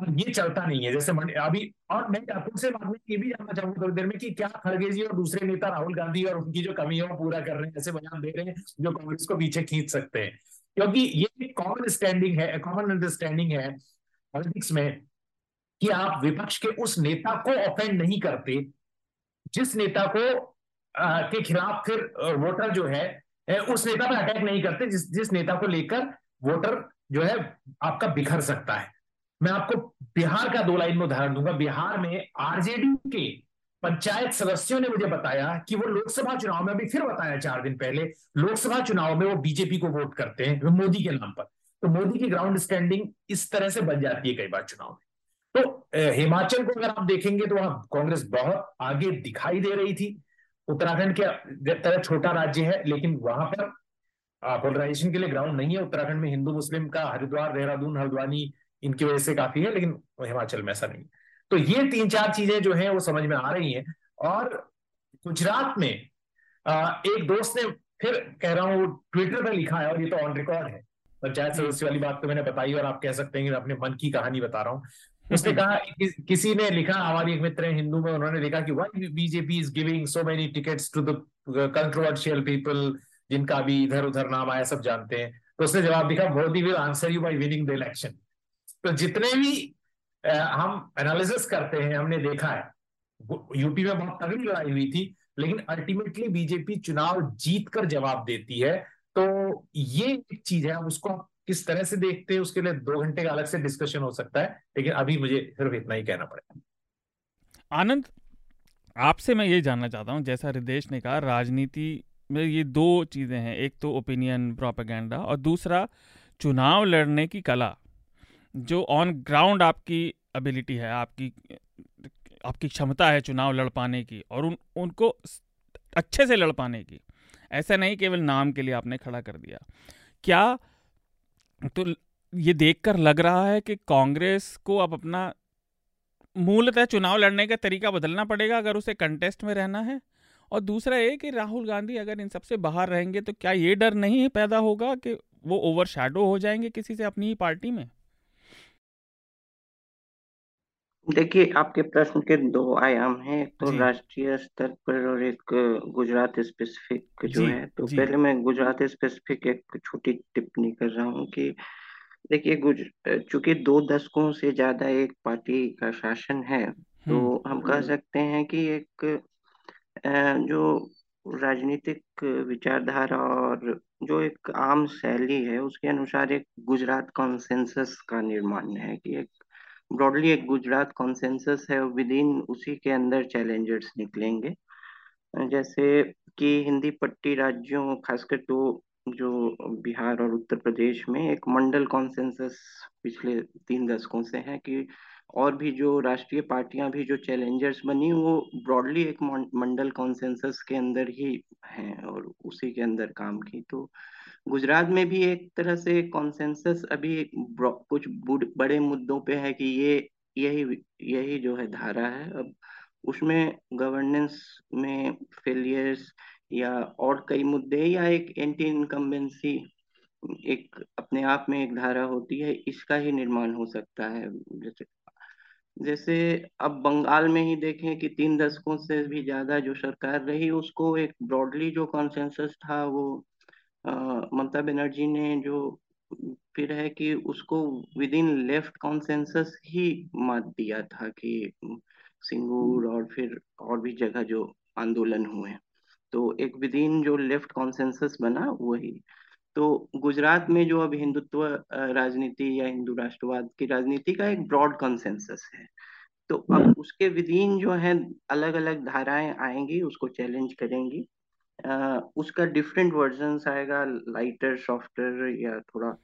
और ये चलता नहीं है, जैसे अभी और मैं अतुल से बाद में ये भी जानना चाहूँगा थोड़ी देर में कि क्या खड़गे जी और दूसरे नेता राहुल गांधी और उनकी जो कमी है वो पूरा कर रहे हैं ऐसे बयान दे रहे हैं, जो कांग्रेस को पीछे खींच सकते हैं। क्योंकि ये कॉमन स्टैंडिंग है कॉमन अंडरस्टैंडिंग है पॉलिटिक्स में। कि आप विपक्ष के उस नेता को ऑफेंड नहीं करते। जिस नेता को आ, के खिलाफ फिर वोटर जो है उस नेता पर अटैक नहीं करते जिस जिस नेता को लेकर वोटर जो है आपका बिखर सकता है। मैं आपको बिहार का दो लाइन में उदाहरण दूँगा। बिहार में आरजेडी के पंचायत सदस्यों ने मुझे बताया कि वो लोकसभा चुनाव में अभी फिर बताया चार दिन पहले लोकसभा चुनाव में वो बीजेपी को वोट करते हैं मोदी के नाम पर। तो मोदी की ग्राउंड स्टैंडिंग इस तरह से बन जाती है कई बार चुनाव में। तो हिमाचल को अगर आप देखेंगे तो वहाँ कांग्रेस बहुत आगे दिखाई दे रही थी। उत्तराखंड के तरह छोटा राज्य है लेकिन वहाँ पर पोलराइजेशन के लिए ग्राउंड नहीं है। उत्तराखंड में हिंदू मुस्लिम का हरिद्वार देहरादून हल्द्वानी इनकी वजह से काफ़ी है लेकिन हिमाचल में ऐसा नहीं तो ये तीन चार चीज़ें जो है वो समझ में आ रही हैं। और गुजरात में एक दोस्त ने फिर कह रहा हूँ ट्विटर पर लिखा है और ये तो ऑन रिकॉर्ड है। पंचायत सदस्य वाली बात तो मैंने बताई और आप कह सकते हैं कि अपने मन की कहानी बता रहा हूँ। उसने कहा कि, किसी ने लिखा हमारी एक मित्र हिंदू में उन्होंने लिखा कि why BJP is giving so many tickets to the controversial people जिनका भी इधर उधर नाम आया सब जानते हैं। तो उसने जवाब दिखा Modi will answer you by winning the election तो जितने भी आ, हम एनालिसिस करते हैं हमने देखा है यूपी में बहुत तगड़ी लड़ाई हुई थी लेकिन अल्टीमेटली बीजेपी चुनाव जीत कर जवाब देती है। तो ये एक चीज़ है हम उसको किस तरह से देखते हैं, उसके लिए दो घंटे का अलग से डिस्कशन हो सकता है, लेकिन अभी मुझे सिर्फ़ इतना ही कहना पड़ेगा। आनंद, आपसे मैं ये जानना चाहता हूँ, जैसा रिदेश ने कहा, राजनीति में ये दो चीज़ें हैं, एक तो ओपिनियन प्रोपेगेंडा और दूसरा चुनाव लड़ने की कला, जो ऑन ग्राउंड आपकी एबिलिटी है, आपकी आपकी क्षमता है चुनाव लड़ पाने की और उन, उनको अच्छे से लड़ पाने की। ऐसा नहीं केवल नाम के लिए आपने खड़ा कर दिया। क्या तो ये देखकर लग रहा है कि कांग्रेस को अब अपना मूलतः चुनाव लड़ने का तरीका बदलना पड़ेगा अगर उसे कंटेस्ट में रहना है। और दूसरा ये कि राहुल गांधी अगर इन सबसे बाहर रहेंगे तो क्या ये डर नहीं पैदा होगा कि वो ओवर हो जाएँगे किसी से अपनी ही पार्टी में? देखिए आपके प्रश्न के दो आयाम हैं एक तो राष्ट्रीय स्तर पर और एक गुजरात स्पेसिफिक जो है तो पहले मैं गुजरात स्पेसिफिक एक छोटी टिप्पणी कर रहा हूँ कि देखिए गुज चूँकि दो दशकों से ज़्यादा एक पार्टी का शासन है तो। हम कह सकते हैं कि एक जो राजनीतिक विचारधारा और जो एक आम शैली है उसके अनुसार एक गुजरात कॉन्सेंसस का निर्माण है कि एक ब्रॉडली एक गुजरात कॉन्सेंसस है विद इन उसी के अंदर चैलेंजर्स निकलेंगे। जैसे कि हिंदी पट्टी राज्यों, खासकर तो जो बिहार और उत्तर प्रदेश में एक मंडल कॉन्सेंसस पिछले तीन दशकों से है कि और भी जो राष्ट्रीय पार्टियाँ, भी जो चैलेंजर्स बनी, वो ब्रॉडली एक मंडल कॉन्सेंसस के अंदर ही हैं और उसी के अंदर काम की। तो गुजरात में भी एक तरह से कॉन्सेंसस अभी कुछ बड़े मुद्दों पे है कि ये, यही यही जो है धारा है। अब उसमें गवर्नेंस में फेलियर्स या और कई मुद्दे या एक एंटी इनकम्बेंसी एक अपने आप में एक धारा होती है, इसका ही निर्माण हो सकता है। जैसे जैसे अब बंगाल में ही देखें कि तीन दशकों से भी ज़्यादा जो सरकार रही, उसको एक ब्रॉडली जो कॉन्सेंसस था, वो ममता बनर्जी ने जो फिर है कि उसको विद इन लेफ़्ट कॉन्सेंसस ही मत दिया था कि सिंगूर और फिर और भी जगह जो आंदोलन हुए तो एक विद इन जो लेफ़्ट कॉन्सेंसस बना वही। तो गुजरात में जो अब हिंदुत्व राजनीति या हिंदू राष्ट्रवाद की राजनीति का एक ब्रॉड कंसेंसस है। तो अब हम्म। उसके विधीन जो है अलग अलग धाराएँ आएँगी उसको चैलेंज करेंगी। उसका डिफरेंट वर्जन आएगा लाइटर सॉफ्टर या थोड़ा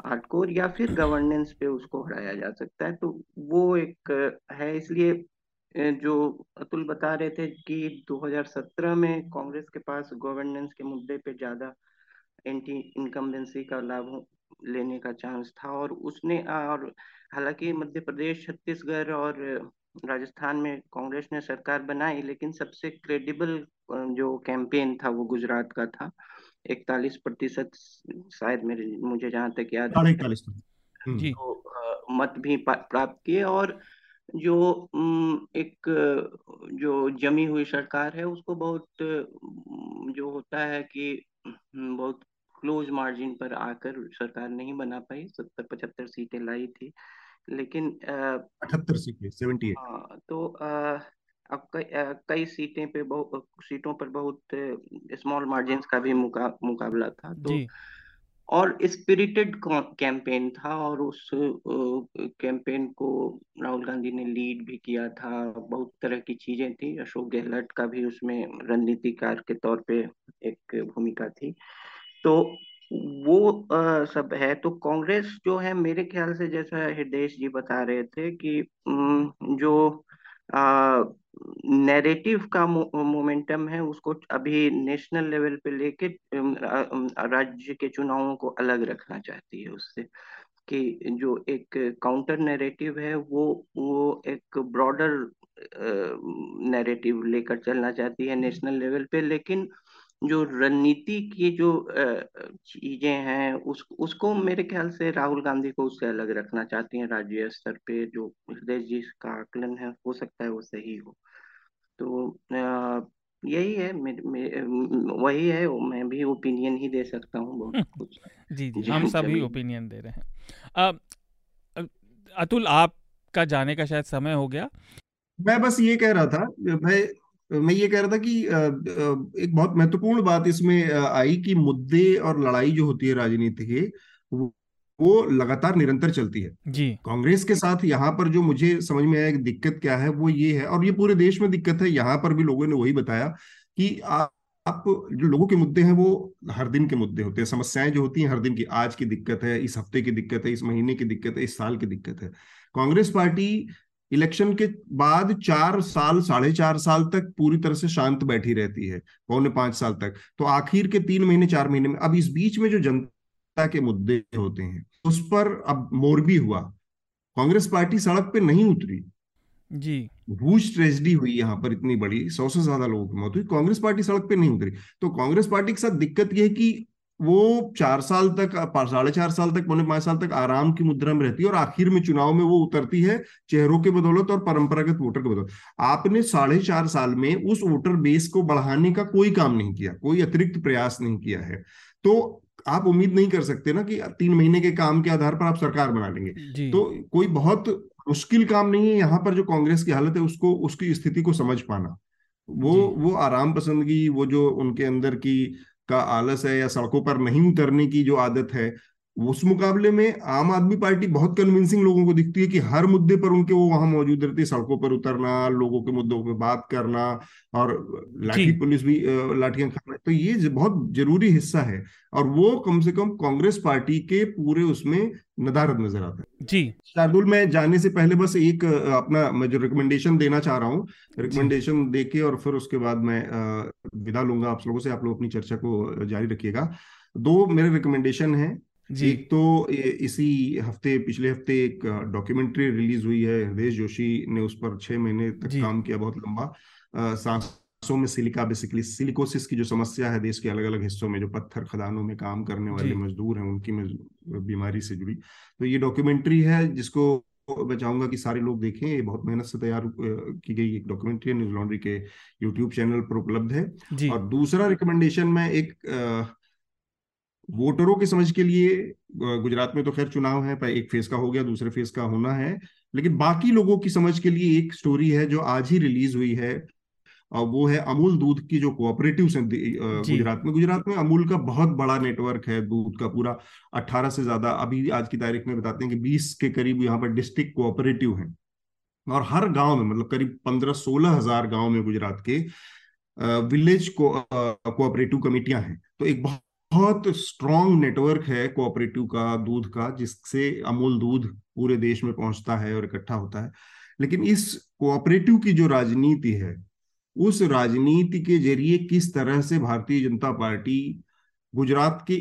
हार्डकोर या फिर गवर्नेंस पे उसको हटाया जा सकता है। तो वो एक है, इसलिए जो अतुल बता रहे थे कि 2017 में कांग्रेस के पास गवर्नेंस के मुद्दे पे ज़्यादा एंटी इनकम्बेंसी का लाभ लेने का चांस था और उसने, और हालाँकि मध्य प्रदेश, छत्तीसगढ़ और राजस्थान में कांग्रेस ने सरकार बनाई, लेकिन सबसे क्रेडिबल जो कैंपेन था वो गुजरात का था। इकतालीस प्रतिशत शायद मेरे मुझे जहाँ तक याद है। हम्म। तो मत भी प्राप्त किए और जो एक जो जमी हुई सरकार है उसको बहुत जो होता है कि बहुत क्लोज मार्जिन पर आकर सरकार नहीं बना पाई। सत्तर पचहत्तर सीटें लाई थी। लेकिन अठहत्तर सीटें सेवेंटी हाँ तो आ, अब कई कई सीटें पे बहुत सीटों पर बहुत स्मॉल मार्जिन का भी मुका, मुकाबला था तो और स्पिरिटेड कैंपेन था और उस कैंपेन को राहुल गांधी ने लीड भी किया था बहुत तरह की चीज़ें थी अशोक गहलोत का भी उसमें रणनीतिकार के तौर पे एक भूमिका थी। तो वो आ, सब है तो कांग्रेस जो है मेरे ख्याल से जैसा हृदय जी बता रहे थे कि जो नैरेटिव का मोमेंटम है, उसको अभी नेशनल लेवल पे लेके राज्य के चुनावों को अलग रखना चाहती है उससे, कि जो एक काउंटर नैरेटिव है, वो वो एक ब्रॉडर नैरेटिव लेकर चलना चाहती है नेशनल लेवल पे, लेकिन जो रणनीति की जो चीज़ें हैं उस उसको मेरे ख्याल से राहुल गांधी को उससे अलग रखना चाहती हैं राज्य स्तर पे जो हृदय जी का आकलन है हो सकता है वो सही हो। तो यही है मे, मे, वही है मैं भी ओपिनियन ही दे सकता हूँ बहुत कुछ। जी जी हम सभी ओपिनियन दे रहे हैं। अतुल आपका जाने का शायद समय हो गया। मैं बस ये कह रहा था भाई मैं ये कह रहा था कि एक बहुत महत्वपूर्ण बात इसमें आई कि मुद्दे और लड़ाई जो होती है राजनीति की वो लगातार निरंतर चलती है। जी। कांग्रेस के साथ यहाँ पर जो मुझे समझ में आया दिक्कत क्या है वो ये है और ये पूरे देश में दिक्कत है यहाँ पर भी लोगों ने वही बताया कि आप आप जो लोगों के मुद्दे हैं वो हर दिन के मुद्दे होते हैं समस्याएँ जो होती हैं हर दिन की आज की दिक्कत है इस हफ़्ते की दिक्कत है इस महीने की दिक्कत है इस साल की दिक्कत है। कांग्रेस पार्टी इलेक्शन के बाद चार साल साढ़े चार साल तक पूरी तरह से शांत बैठी रहती है पौने पाँच साल तक। तो आखिर के तीन महीने चार महीने में अब इस बीच में जो जनता के मुद्दे होते हैं उस पर अब मोरबी हुआ। कांग्रेस पार्टी सड़क पे नहीं उतरी। जी। भूज ट्रेजिडी हुई यहाँ पर इतनी बड़ी सौ से ज़्यादा लोगों की मौत हुई कांग्रेस पार्टी सड़क पे नहीं उतरी। तो कांग्रेस पार्टी के साथ दिक्कत यह है कि वो चार साल तक साढ़े चार साल तक पौने पाँच साल तक आराम की मुद्रा में रहती है और आखिर में चुनाव में वो उतरती है चेहरों के बदौलत और परंपरागत वोटर के बदौलत। आपने साढ़े चार साल में उस वोटर बेस को बढ़ाने का कोई काम नहीं किया कोई अतिरिक्त प्रयास नहीं किया है। तो आप उम्मीद नहीं कर सकते ना कि तीन महीने के काम के आधार पर आप सरकार बना लेंगे। तो कोई बहुत मुश्किल काम नहीं है यहाँ पर जो कांग्रेस की हालत है उसको उसकी स्थिति को समझ पाना। वो वो आराम पसंदगी वो जो उनके अंदर की का आलस है या सड़कों पर नहीं उतरने की जो आदत है उस मुकाबले में आम आदमी पार्टी बहुत कन्विंसिंग लोगों को दिखती है कि हर मुद्दे पर उनके वो वहाँ मौजूद रहती है। सड़कों पर उतरना लोगों के मुद्दों पर बात करना और लाठी पुलिस भी लाठियाँ खाना। तो ये बहुत ज़रूरी हिस्सा है और वो कम से कम कांग्रेस पार्टी के पूरे उसमें नदारत नज़र आता है। जी। शार्दुल मैं जाने से पहले बस एक अपना मैं जो रिकमेंडेशन देना चाह रहा हूँ रिकमेंडेशन देके और फिर उसके बाद मैं विदा लूँगा। आप लोगों से आप लोग अपनी चर्चा को जारी रखिएगा। दो मेरे रिकमेंडेशन है। जी। एक तो इसी हफ़्ते पिछले हफ़्ते एक डॉक्यूमेंट्री रिलीज़ हुई है हृदय जोशी ने उस पर छह महीने तक काम किया बहुत लंबा। सांसों में सिलिका बेसिकली सिलिकोसिस की जो समस्या है देश के अलग अलग हिस्सों में जो पत्थर खदानों में काम करने वाले मजदूर हैं उनकी बीमारी से जुड़ी। तो ये डॉक्यूमेंट्री है जिसको मैं चाहूँगा कि सारे लोग देखें ये बहुत मेहनत से तैयार की गई एक डॉक्यूमेंट्री न्यूज़ लॉन्ड्री के यूट्यूब चैनल पर उपलब्ध है। और दूसरा रिकमेंडेशन में एक वोटरों की समझ के लिए गुजरात में तो खैर चुनाव है पर एक फ़ेज़ का हो गया दूसरे फ़ेज़ का होना है। लेकिन बाकी लोगों की समझ के लिए एक स्टोरी है जो आज ही रिलीज़ हुई है। वो है अमूल दूध की जो कोऑपरेटिव है गुजरात में। गुजरात में अमूल का बहुत बड़ा नेटवर्क है दूध का पूरा 18 से ज़्यादा। अभी आज की तारीख में बताते हैं कि 20 के करीब यहाँ पर डिस्ट्रिक्ट कोऑपरेटिव हैं। और हर गाँव में मतलब करीब पंद्रह सोलह हज़ार गाँव में गुजरात के विलेज को कोऑपरेटिव कमेटियाँ हैं। तो एक बहुत बहुत स्ट्रॉन्ग नेटवर्क है कोऑपरेटिव का, दूध का, जिससे अमूल दूध पूरे देश में पहुँचता है और इकट्ठा होता है। लेकिन इस कोऑपरेटिव की जो राजनीति है, उस राजनीति के ज़रिए किस तरह से भारतीय जनता पार्टी गुजरात के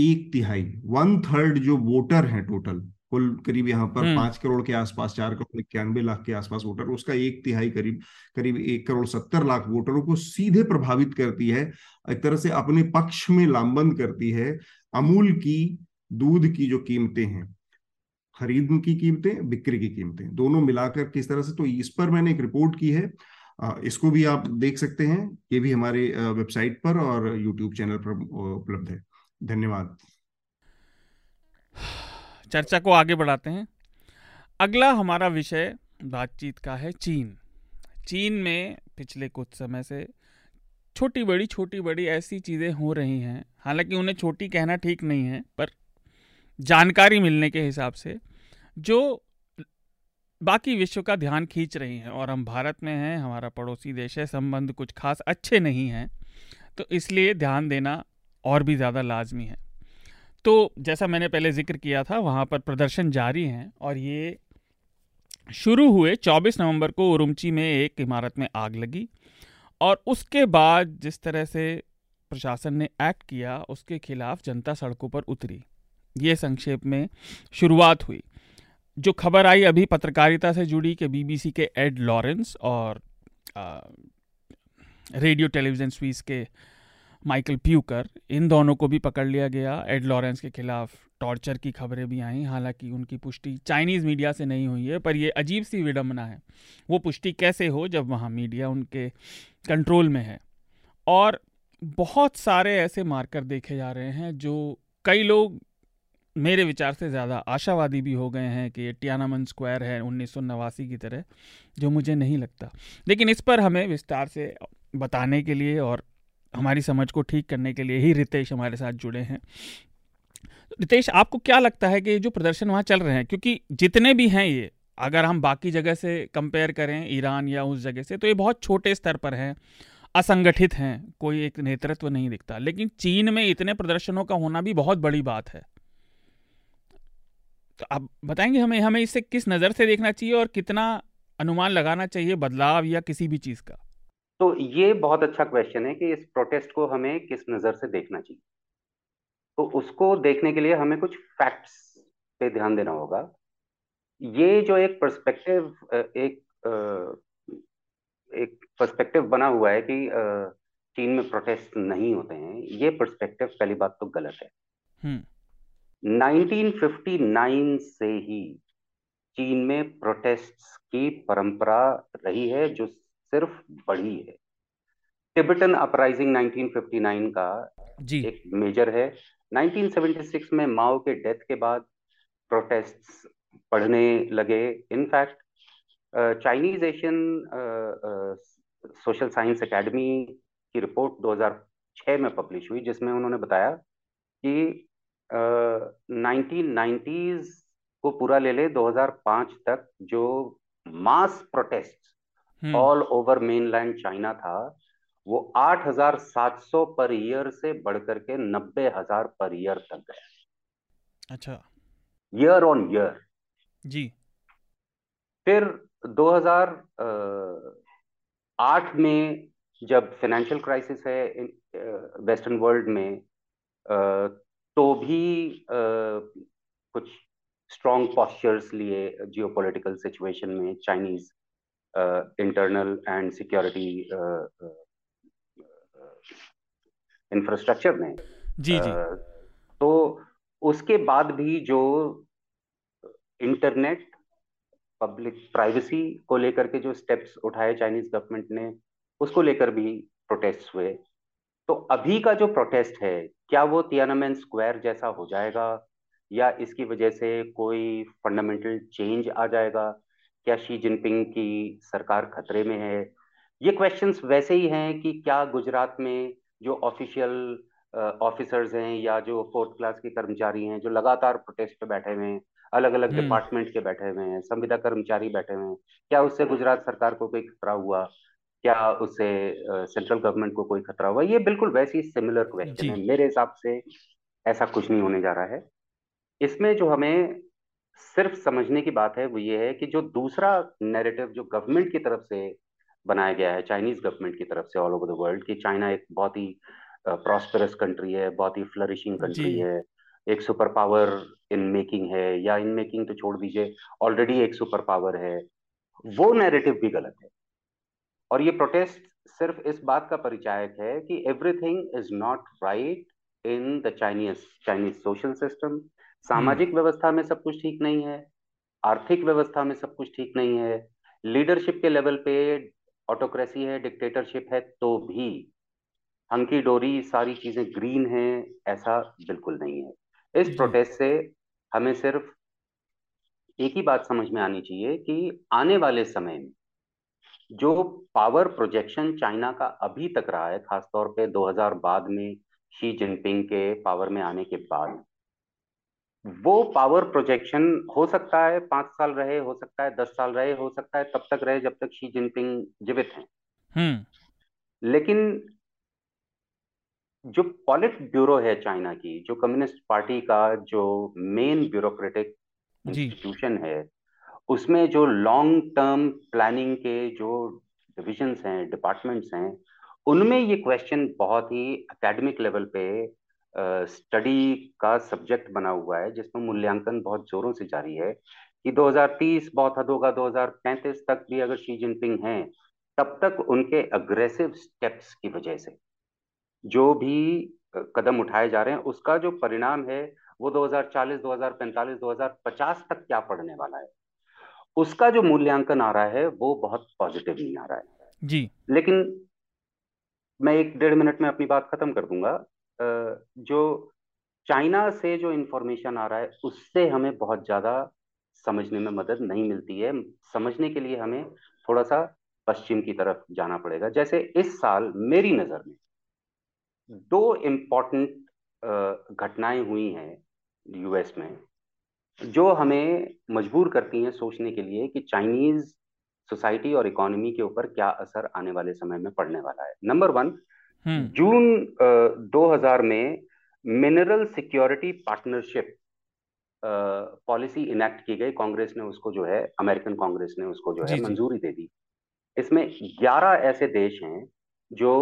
एक तिहाई वन थर्ड जो वोटर हैं टोटल कुल करीब यहाँ पर हम्म। पाँच करोड़ के आसपास चार करोड़ इक्यानवे लाख के आसपास वोटर उसका एक तिहाई करीब करीब एक करोड़ सत्तर लाख वोटरों को सीधे प्रभावित करती है एक तरह से अपने पक्ष में लामबंद करती है अमूल की दूध की जो कीमतें हैं खरीद की कीमतें बिक्री की कीमतें दोनों मिलाकर किस तरह से तो इस पर मैंने एक रिपोर्ट की है इसको भी आप देख सकते हैं ये भी हमारे वेबसाइट पर और यूट्यूब चैनल पर उपलब्ध है धन्यवाद चर्चा को आगे बढ़ाते हैं। अगला हमारा विषय बातचीत का है चीन। चीन में पिछले कुछ समय से छोटी बड़ी छोटी बड़ी ऐसी चीज़ें हो रही हैं। हालाँकि उन्हें छोटी कहना ठीक नहीं है, पर जानकारी मिलने के हिसाब से जो बाकी विश्व का ध्यान खींच रही हैं और हम भारत में हैं, हमारा पड़ोसी देश है, संबंध कुछ खास अच्छे नहीं हैं तो इसलिए ध्यान देना और भी ज़्यादा लाजमी है। तो जैसा मैंने पहले ज़िक्र किया था वहाँ पर प्रदर्शन जारी हैं और ये शुरू हुए 24 नवंबर को उरुमची में एक इमारत में आग लगी और उसके बाद जिस तरह से प्रशासन ने एक्ट किया उसके खिलाफ जनता सड़कों पर उतरी। ये संक्षेप में शुरुआत हुई। जो खबर आई अभी पत्रकारिता से जुड़ी कि बीबीसी के एड लॉरेंस और आ, रेडियो टेलीविज़न स्वीस के माइकल प्यूकर, इन दोनों को भी पकड़ लिया गया। एड लॉरेंस के खिलाफ टॉर्चर की खबरें भी आई, हालाँकि उनकी पुष्टि चाइनीज़ मीडिया से नहीं हुई है, पर यह अजीब सी विडम्बना है। वो पुष्टि कैसे हो जब वहाँ मीडिया उनके कंट्रोल में है? और बहुत सारे ऐसे मार्कर देखे जा रहे हैं जो कई लोग मेरे विचार से ज़्यादा आशावादी भी हो गए हैं कि ये टियानामन स्क्वायर है, उन्नीस सौ नवासी की तरह, जो मुझे नहीं लगता। लेकिन इस पर हमें विस्तार से बताने के लिए और हमारी समझ को ठीक करने के लिए ही रितेश हमारे साथ जुड़े हैं। रितेश, आपको क्या लगता है कि जो प्रदर्शन वहाँ चल रहे हैं, क्योंकि जितने भी हैं ये, अगर हम बाकी जगह से कंपेयर करें, ईरान या उस जगह से तो ये बहुत छोटे स्तर पर हैं, असंगठित हैं, कोई एक नेतृत्व नहीं दिखता। लेकिन चीन में इतने प्रदर्शनों का होना भी बहुत बड़ी बात है। तो आप बताएँगे हमें हमें इसे किस नज़र से देखना चाहिए और कितना अनुमान लगाना चाहिए बदलाव या किसी भी चीज़ का? तो ये बहुत अच्छा क्वेश्चन है कि इस प्रोटेस्ट को हमें किस नज़र से देखना चाहिए। तो उसको देखने के लिए हमें कुछ फैक्ट्स पे ध्यान देना होगा। ये जो एक पर्सपेक्टिव एक एक पर्सपेक्टिव बना हुआ है कि चीन में प्रोटेस्ट नहीं होते हैं ये पर्सपेक्टिव पहली बात तो गलत है। 1959 हम्म। से ही चीन में प्रोटेस्ट की परंपरा रही है जो सिर्फ़ बढ़ी है। टिबेटन अपराइजिंग 1959 का जी। एक मेजर है। 1976 में माओ के डेथ के बाद प्रोटेस्ट बढ़ने लगे। In fact Chinese Asian social science academy की रिपोर्ट 2006 में पब्लिश हुई जिसमें उन्होंने बताया कि नाइनटीन नाइन्टीज को पूरा ले ले 2005 तक जो mass protest all over mainland China था वो 8,700 पर ईयर से बढ़कर के 90,000 पर ईयर तक गया। अच्छा। ईयर ऑन ईयर जी। फिर 2008 में जब फाइनेंशियल क्राइसिस है वेस्टर्न वर्ल्ड में तो भी कुछ स्ट्रॉन्ग पॉस्चर्स लिए जियोपॉलिटिकल सिचुएशन में Chinese internal and security infrastructure में। जी जी। तो उसके बाद भी जो इंटरनेट पब्लिक प्राइवेसी को लेकर के जो स्टेप्स उठाए चाइनीज़ गवर्नमेंट ने उसको लेकर भी प्रोटेस्ट हुए। तो अभी का जो प्रोटेस्ट है क्या वो तियानामेन स्क्वायर जैसा हो जाएगा या इसकी वजह से कोई फंडामेंटल चेंज आ जाएगा? क्या शी जिनपिंग की सरकार खतरे में है? ये क्वेश्चंस वैसे ही हैं कि क्या गुजरात में जो ऑफिशियल ऑफिसर्स हैं या जो फोर्थ क्लास के कर्मचारी हैं जो लगातार प्रोटेस्ट पे बैठे हुए हैं अलग अलग डिपार्टमेंट के बैठे हुए हैं संविदा कर्मचारी बैठे हुए हैं क्या उससे गुजरात सरकार को कोई खतरा हुआ? क्या उससे सेंट्रल गवर्नमेंट को कोई खतरा हुआ? ये बिल्कुल वैसी सिमिलर क्वेश्चन है। मेरे हिसाब से ऐसा कुछ नहीं होने जा रहा है। इसमें जो हमें सिर्फ़ समझने की बात है वो ये है कि जो दूसरा नैरेटिव जो गवर्नमेंट की तरफ़ से बनाया गया है चाइनीज़ गवर्नमेंट की तरफ़ से ऑल ओवर द वर्ल्ड कि चाइना एक बहुत ही प्रॉस्परस कंट्री है बहुत ही फ्लरिशिंग कंट्री है एक सुपर पावर इन मेकिंग है या इन मेकिंग तो छोड़ दीजिए ऑलरेडी एक सुपर पावर है वो नैरेटिव भी गलत है। और ये प्रोटेस्ट सिर्फ़ इस बात का परिचायक है कि everything is not right in the Chinese Chinese social system सामाजिक व्यवस्था में सब कुछ ठीक नहीं है आर्थिक व्यवस्था में सब कुछ ठीक नहीं है लीडरशिप के लेवल पे ऑटोक्रेसी है डिक्टेटरशिप है तो भी हंकी डोरी सारी चीज़ें ग्रीन है ऐसा बिल्कुल नहीं है। इस प्रोटेस्ट से हमें सिर्फ़ एक ही बात समझ में आनी चाहिए कि आने वाले समय में जो पावर प्रोजेक्शन चाइना का अभी तक रहा है खासतौर पे 2000 बाद में शी जिनपिंग के पावर में आने के बाद वो पावर प्रोजेक्शन हो सकता है पाँच साल रहे हो सकता है दस साल रहे हो सकता है तब तक रहे जब तक शी जिनपिंग जीवित हैं हम्म। लेकिन जो पॉलिट ब्यूरो है चाइना की जो कम्युनिस्ट पार्टी का जो मेन ब्यूरोक्रेटिक इंस्टीट्यूशन है उसमें जो लॉन्ग टर्म प्लानिंग के जो डिविजन्स हैं डिपार्टमेंट्स हैं उनमें ये क्वेश्चन बहुत ही एकेडमिक लेवल पे स्टडी का सब्जेक्ट बना हुआ है जिसमें मूल्यांकन बहुत जोरों से जारी है कि 2030 बहुत हद होगा 2035 तक भी अगर शी जिनपिंग हैं तब तक उनके अग्रेसिव स्टेप्स की वजह से जो भी कदम उठाए जा रहे हैं उसका जो परिणाम है वो 2040, 2045, 2050 तक क्या पड़ने वाला है? उसका जो मूल्यांकन आ रहा है वो बहुत पॉजिटिव नहीं आ रहा है। जी। लेकिन मैं एक डेढ़ मिनट में अपनी बात खत्म कर दूँगा। जो चाइना से जो इंफॉर्मेशन आ रहा है उससे हमें बहुत ज़्यादा समझने में मदद नहीं मिलती है। समझने के लिए हमें थोड़ा सा पश्चिम की तरफ़ जाना पड़ेगा। जैसे इस साल मेरी नज़र में दो इम्पोर्टेंट घटनाएँ हुई हैं यूएस में जो हमें मजबूर करती हैं सोचने के लिए कि चाइनीज़ सोसाइटी और इकोनॉमी के ऊपर क्या असर आने वाले समय में पड़ने वाला है। नंबर वन हम्म। जून दो 2000 में mineral security partnership policy enact की गई। कांग्रेस ने उसको जो है अमेरिकन कांग्रेस ने उसको जो है मंजूरी दे दी। इसमें 11 ऐसे देश हैं जो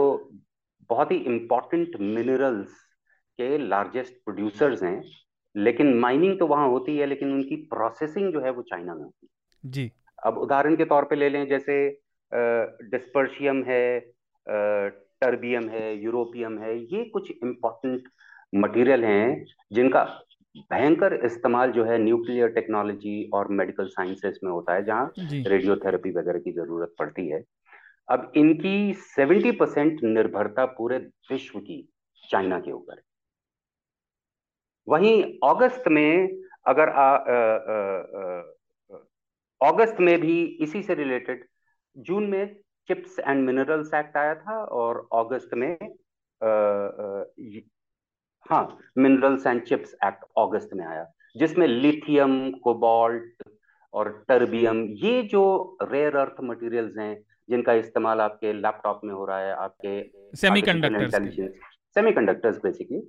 बहुत ही इंपॉर्टेंट मिनरल्स के लार्जेस्ट प्रोड्यूसर्स हैं लेकिन माइनिंग तो वहाँ होती है लेकिन उनकी प्रोसेसिंग जो है वो चाइना में होती है। जी। अब उदाहरण के तौर पे ले लें जैसे डिस्पर्शियम है टर्बियम है यूरोपियम है ये कुछ इंपॉर्टेंट मटेरियल हैं जिनका भयंकर इस्तेमाल जो है न्यूक्लियर टेक्नोलॉजी और मेडिकल साइंसेस में होता है जहाँ रेडियोथेरेपी वगैरह की ज़रूरत पड़ती है। अब इनकी 70 परसेंट निर्भरता पूरे विश्व की चाइना के ऊपर है। वहीं अगस्त में अगर अगस्त में भी इसी से रिलेटेड जून में चिप्स एंड मिनरल्स एक्ट आया था और अगस्त में आ, आ, हाँ मिनरल्स एंड चिप्स एक्ट अगस्त में आया जिसमें लिथियम कोबाल्ट और टर्बियम ये जो रेयर अर्थ मटेरियल्स हैं जिनका इस्तेमाल आपके लैपटॉप में हो रहा है आपके सेमीकंडक्टर्स सेमीकंडक्टर्स बेसिकली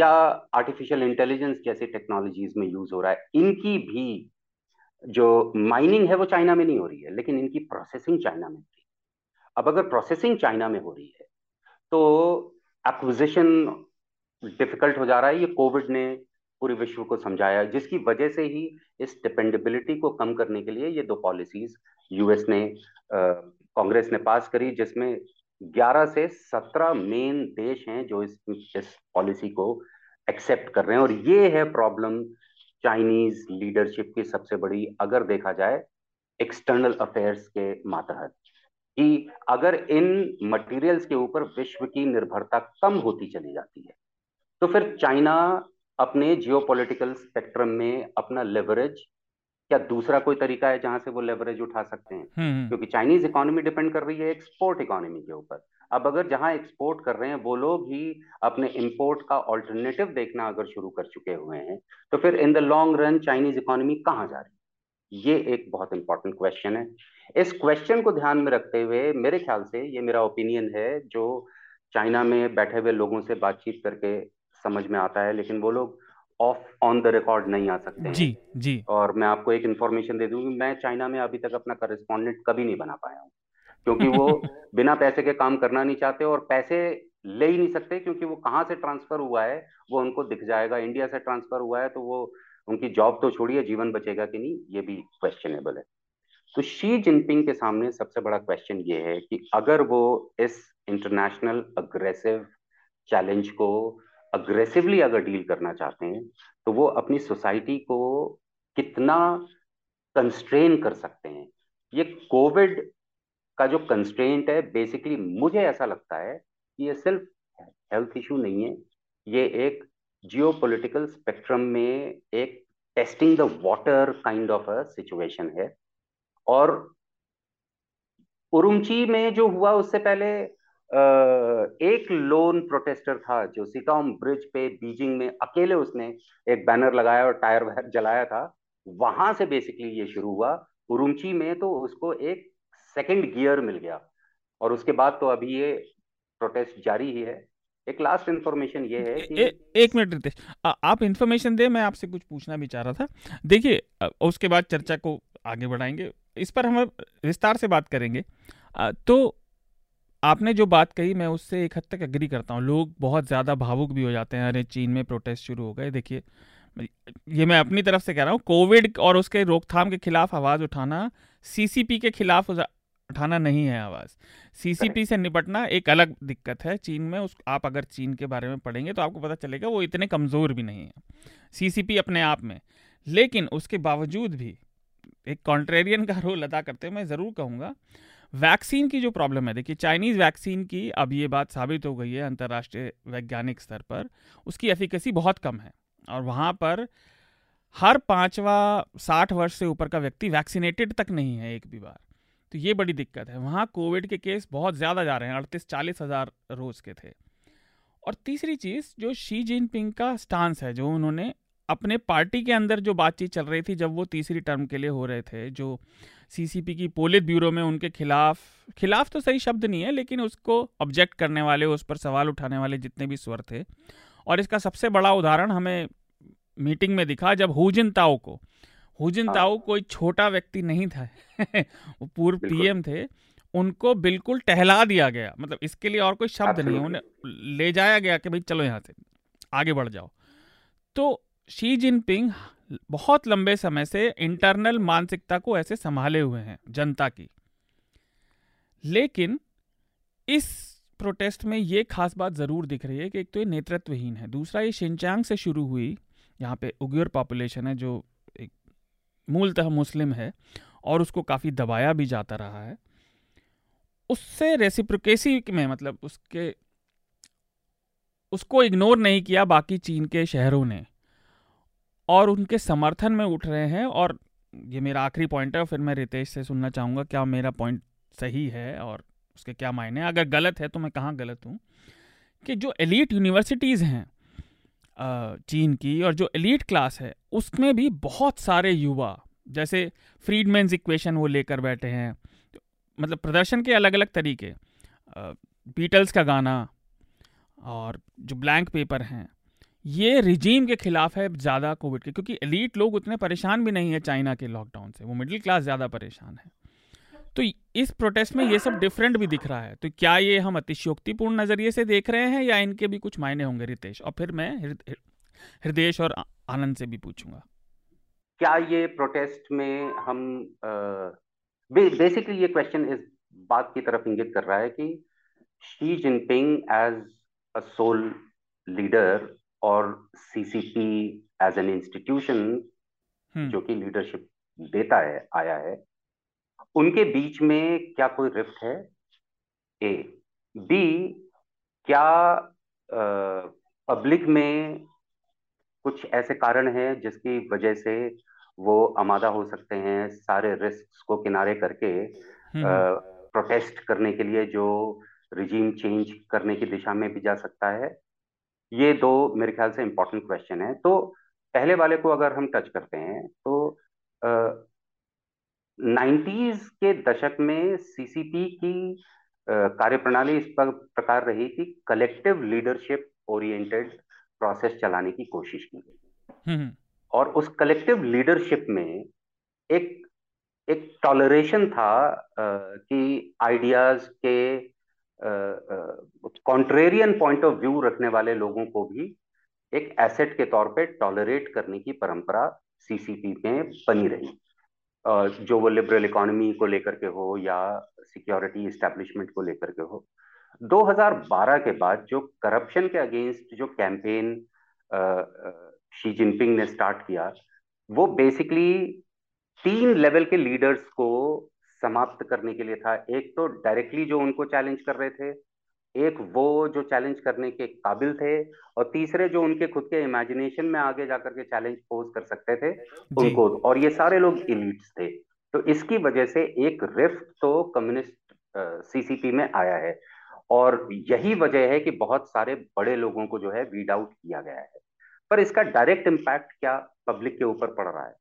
या आर्टिफिशियल इंटेलिजेंस जैसी टेक्नोलॉजीज़ में यूज़ हो रहा है इनकी भी जो माइनिंग है वो चाइना में नहीं हो रही है लेकिन इनकी प्रोसेसिंग चाइना में हो रही है। अब अगर प्रोसेसिंग चाइना में हो रही है तो एक्विजिशन डिफ़िकल्ट हो जा रहा है। ये कोविड ने पूरे विश्व को समझाया, जिसकी वजह से ही इस डिपेंडेबिलिटी को कम करने के लिए ये दो पॉलिसीज़ यूएस ने कांग्रेस ने पास करी, जिसमें 11 से 17 मेन देश हैं जो इस इस पॉलिसी को एक्सेप्ट कर रहे हैं। और ये है प्रॉब्लम चाइनीज़ लीडरशिप की सबसे बड़ी, अगर देखा जाए एक्सटर्नल अफेयर्स के मातहत। कि अगर इन मटेरियल्स के ऊपर विश्व की निर्भरता कम होती चली जाती है तो फिर चाइना अपने जियोपॉलिटिकल स्पेक्ट्रम में अपना लेवरेज क्या दूसरा कोई तरीका है जहाँ से वो लेवरेज उठा सकते हैं? हम्म, हम्म। क्योंकि चाइनीज़ इकोनॉमी डिपेंड कर रही है एक्सपोर्ट इकोनॉमी के ऊपर। अब अगर जहाँ एक्सपोर्ट कर रहे हैं वो लोग ही अपने इंपोर्ट का ऑल्टरनेटिव देखना अगर शुरू कर चुके हुए हैं तो फिर in the long run Chinese economy कहाँ जा रही है? ये एक बहुत इंपॉर्टेंट क्वेश्चन है। इस क्वेश्चन को ध्यान में रखते हुए मेरे ख्याल से ये मेरा ओपिनियन है जो चाइना में बैठे हुए लोगों से बातचीत करके समझ में आता है लेकिन वो लोग ऑफ़ ऑन द रिकॉर्ड नहीं आ सकते जी जी। और मैं आपको एक इन्फॉर्मेशन दे दूँगी मैं चाइना में अभी तक अपना करस्पॉन्डेंट कभी नहीं बना पाया हूँ क्योंकि वो बिना पैसे के काम करना नहीं चाहते और पैसे ले ही नहीं सकते क्योंकि वो कहाँ से ट्रांसफ़र हुआ है वो उनको दिख जाएगा। इंडिया से ट्रांसफ़र हुआ है तो वो उनकी जॉब तो छोड़िए, जीवन बचेगा कि नहीं, ये भी क्वेश्चनेबल है। तो शी जिनपिंग के सामने सबसे बड़ा क्वेश्चन ये है कि अगर वो इस इंटरनेशनल अग्रेसिव चैलेंज को अग्रेसिवली अगर डील करना चाहते हैं तो वो अपनी सोसाइटी को कितना कंस्ट्रेन कर सकते हैं। ये कोविड का जो कंस्ट्रेंट है बेसिकली मुझे ऐसा लगता है कि ये सिर्फ़ हेल्थ इशू नहीं है, ये एक जियो पोलिटिकल स्पेक्ट्रम में एक testing the water kind of a situation है। और उरुमची में जो हुआ, उससे पहले एक लोन प्रोटेस्टर था जो सिटोम ब्रिज पे बीजिंग में अकेले उसने एक बैनर लगाया और टायर वायर जलाया था। वहाँ से बेसिकली ये शुरू हुआ। उरुमची में तो उसको एक सेकंड गियर मिल गया। और उसके बाद तो अभी ये प्रोटेस्ट जारी ही है। एक लास्ट इन्फॉर्मेशन ये है कि ए, एक मिनट रितेश आप इन्फॉर्मेशन दे मैं आपसे कुछ पूछना भी चाह रहा था। देखिए उसके बाद चर्चा को आगे बढ़ाएँगे। इस पर हम विस्तार से बात करेंगे। तो आपने जो बात कही मैं उससे एक हद तक एग्री करता हूँ। लोग बहुत ज़्यादा भावुक भी हो जाते हैं। अरे चीन में प्रोटेस्ट शुरू हो गए। देखिए ये मैं अपनी तरफ़ से कह रहा हूँ कोविड और उसके रोकथाम के खिलाफ आवाज़ उठाना सीसीपी के खिलाफ उठाना नहीं है आवाज़। सीसीपी से निपटना एक अलग दिक्कत है चीन में उस आप अगर चीन के बारे में पढ़ेंगे तो आपको पता चलेगा वो इतने कमज़ोर भी नहीं है। सीसीपी अपने आप में लेकिन उसके बावजूद भी एक कॉन्ट्रेरियन का रोल अदा करते मैं ज़रूर कहूँगा वैक्सीन की जो प्रॉब्लम है देखिए चाइनीज़ वैक्सीन की अब ये बात साबित हो गई है अंतर्राष्ट्रीय वैज्ञानिक स्तर पर उसकी एफिकेसी बहुत कम है और वहाँ पर हर पांचवा साठ वर्ष से ऊपर का व्यक्ति वैक्सीनेटेड तक नहीं है एक भी बार। तो ये बड़ी दिक्कत है। वहाँ कोविड के केस बहुत ज़्यादा जा रहे हैं, अड़तीस, चालीस हज़ार रोज़ के थे। और तीसरी चीज़, जो शी जिनपिंग का स्टांस है, जो उन्होंने अपने पार्टी के अंदर जो बातचीत चल रही थी, जब वो तीसरी टर्म के लिए हो रहे थे, जो सीसीपी की पोलित ब्यूरो में उनके खिलाफ खिलाफ तो सही शब्द नहीं है, लेकिन उसको ऑब्जेक्ट करने वाले, उस पर सवाल उठाने वाले जितने भी स्वर थे। और इसका सबसे बड़ा उदाहरण हमें मीटिंग में दिखा, जब हुजिन ताओ को हुजिन हाँ। ताओ कोई छोटा व्यक्ति नहीं था। वो पूर्व पीएम थे। उनको बिल्कुल टहला दिया गया। मतलब इसके लिए और कोई शब्द नहीं उन्हें ले जाया गया कि भाई चलो यहाँ से आगे बढ़ जाओ। तो शी जिनपिंग बहुत लंबे समय से इंटरनल मानसिकता को ऐसे संभाले हुए हैं जनता की। लेकिन इस प्रोटेस्ट में ये खास बात ज़रूर दिख रही है कि एक तो ये नेतृत्वहीन है। दूसरा ये शिनचांग से शुरू हुई यहाँ पे उग्र पॉपुलेशन है जो मूलतः मुस्लिम है और उसको काफ़ी दबाया भी जाता रहा है। उससे रेसिप्रोकेसी में मतलब उसके, उसको इग्नोर नहीं किया बाकी चीन के शहरों ने। और उनके समर्थन में उठ रहे हैं और ये मेरा आखिरी पॉइंट है फिर मैं रितेश से सुनना चाहूँगा क्या मेरा पॉइंट सही है और उसके क्या मायने अगर गलत है तो मैं कहाँ गलत हूँ? कि जो एलिट यूनिवर्सिटीज़ हैं चीन की और जो एलीट क्लास है, उसमें भी बहुत सारे युवा, जैसे फ्रीडमैन्स इक्वेशन वो लेकर बैठे हैं। मतलब प्रदर्शन के अलग अलग तरीके बीटल्स का गाना और जो ब्लैंक पेपर हैं, ये रिजीम के खिलाफ है ज़्यादा कोविड के, क्योंकि एलीट लोग उतने परेशान भी नहीं है चाइना के लॉकडाउन से। वो मिडिल क्लास ज़्यादा परेशान है। तो इस प्रोटेस्ट में ये सब डिफरेंट भी दिख रहा है। तो क्या ये हम अतिशयोक्तिपूर्ण नज़रिए से देख रहे हैं या इनके भी कुछ मायने होंगे रितेश? और फिर मैं हृदय और आनंद से भी पूछूँगा। क्या ये प्रोटेस्ट में हम बेसिकली ये क्वेश्चन इस बात की तरफ़ इंगित कर रहा है कि Xi Jinping as a sole leader और सीसीपी एज एन इंस्टीट्यूशन जो कि लीडरशिप देता है आया है उनके बीच में क्या कोई रिफ्ट है? ए बी क्या पब्लिक में कुछ ऐसे कारण हैं जिसकी वजह से वो आमादा हो सकते हैं सारे रिस्क को किनारे करके प्रोटेस्ट हम्म। करने के लिए जो रिजीम चेंज करने की दिशा में भी जा सकता है? ये दो मेरे ख्याल से इंपॉर्टेंट क्वेश्चन है। तो पहले वाले को अगर हम टच करते हैं तो नाइन्टीज के दशक में सीसीपी की कार्यप्रणाली इस पर प्रकार रही कि कलेक्टिव लीडरशिप ओरिएंटेड प्रोसेस चलाने की कोशिश की गई हम्म, हम्म। और उस कलेक्टिव लीडरशिप में एक एक टॉलरेशन था आ, कि आइडियाज़ के कॉन्ट्रेरियन पॉइंट ऑफ़ व्यू रखने वाले लोगों को भी एक एसेट के तौर पे टॉलरेट करने की परंपरा सीसीपी में बनी रही जो वो लिबरल इकोनॉमी को लेकर के हो या सिक्योरिटी इस्टेब्लिशमेंट को लेकर के हो 2012 के बाद जो करप्शन के अगेंस्ट जो कैंपेन शी जिनपिंग ने स्टार्ट किया, वो बेसिकली तीन लेवल के लीडर्स को समाप्त करने के लिए था। एक तो डायरेक्टली जो उनको चैलेंज कर रहे थे एक वो जो चैलेंज करने के काबिल थे और तीसरे जो उनके खुद के इमेजिनेशन में आगे जाकर के चैलेंज पोज कर सकते थे उनको। और ये सारे लोग इलीट्स थे। तो इसकी वजह से एक रिफ्ट तो कम्युनिस्ट सीसीपी में आया है। और यही वजह है कि बहुत सारे बड़े लोगों को जो है वीड आउट किया गया है। पर इसका डायरेक्ट इम्पैक्ट क्या पब्लिक के ऊपर पड़ रहा है?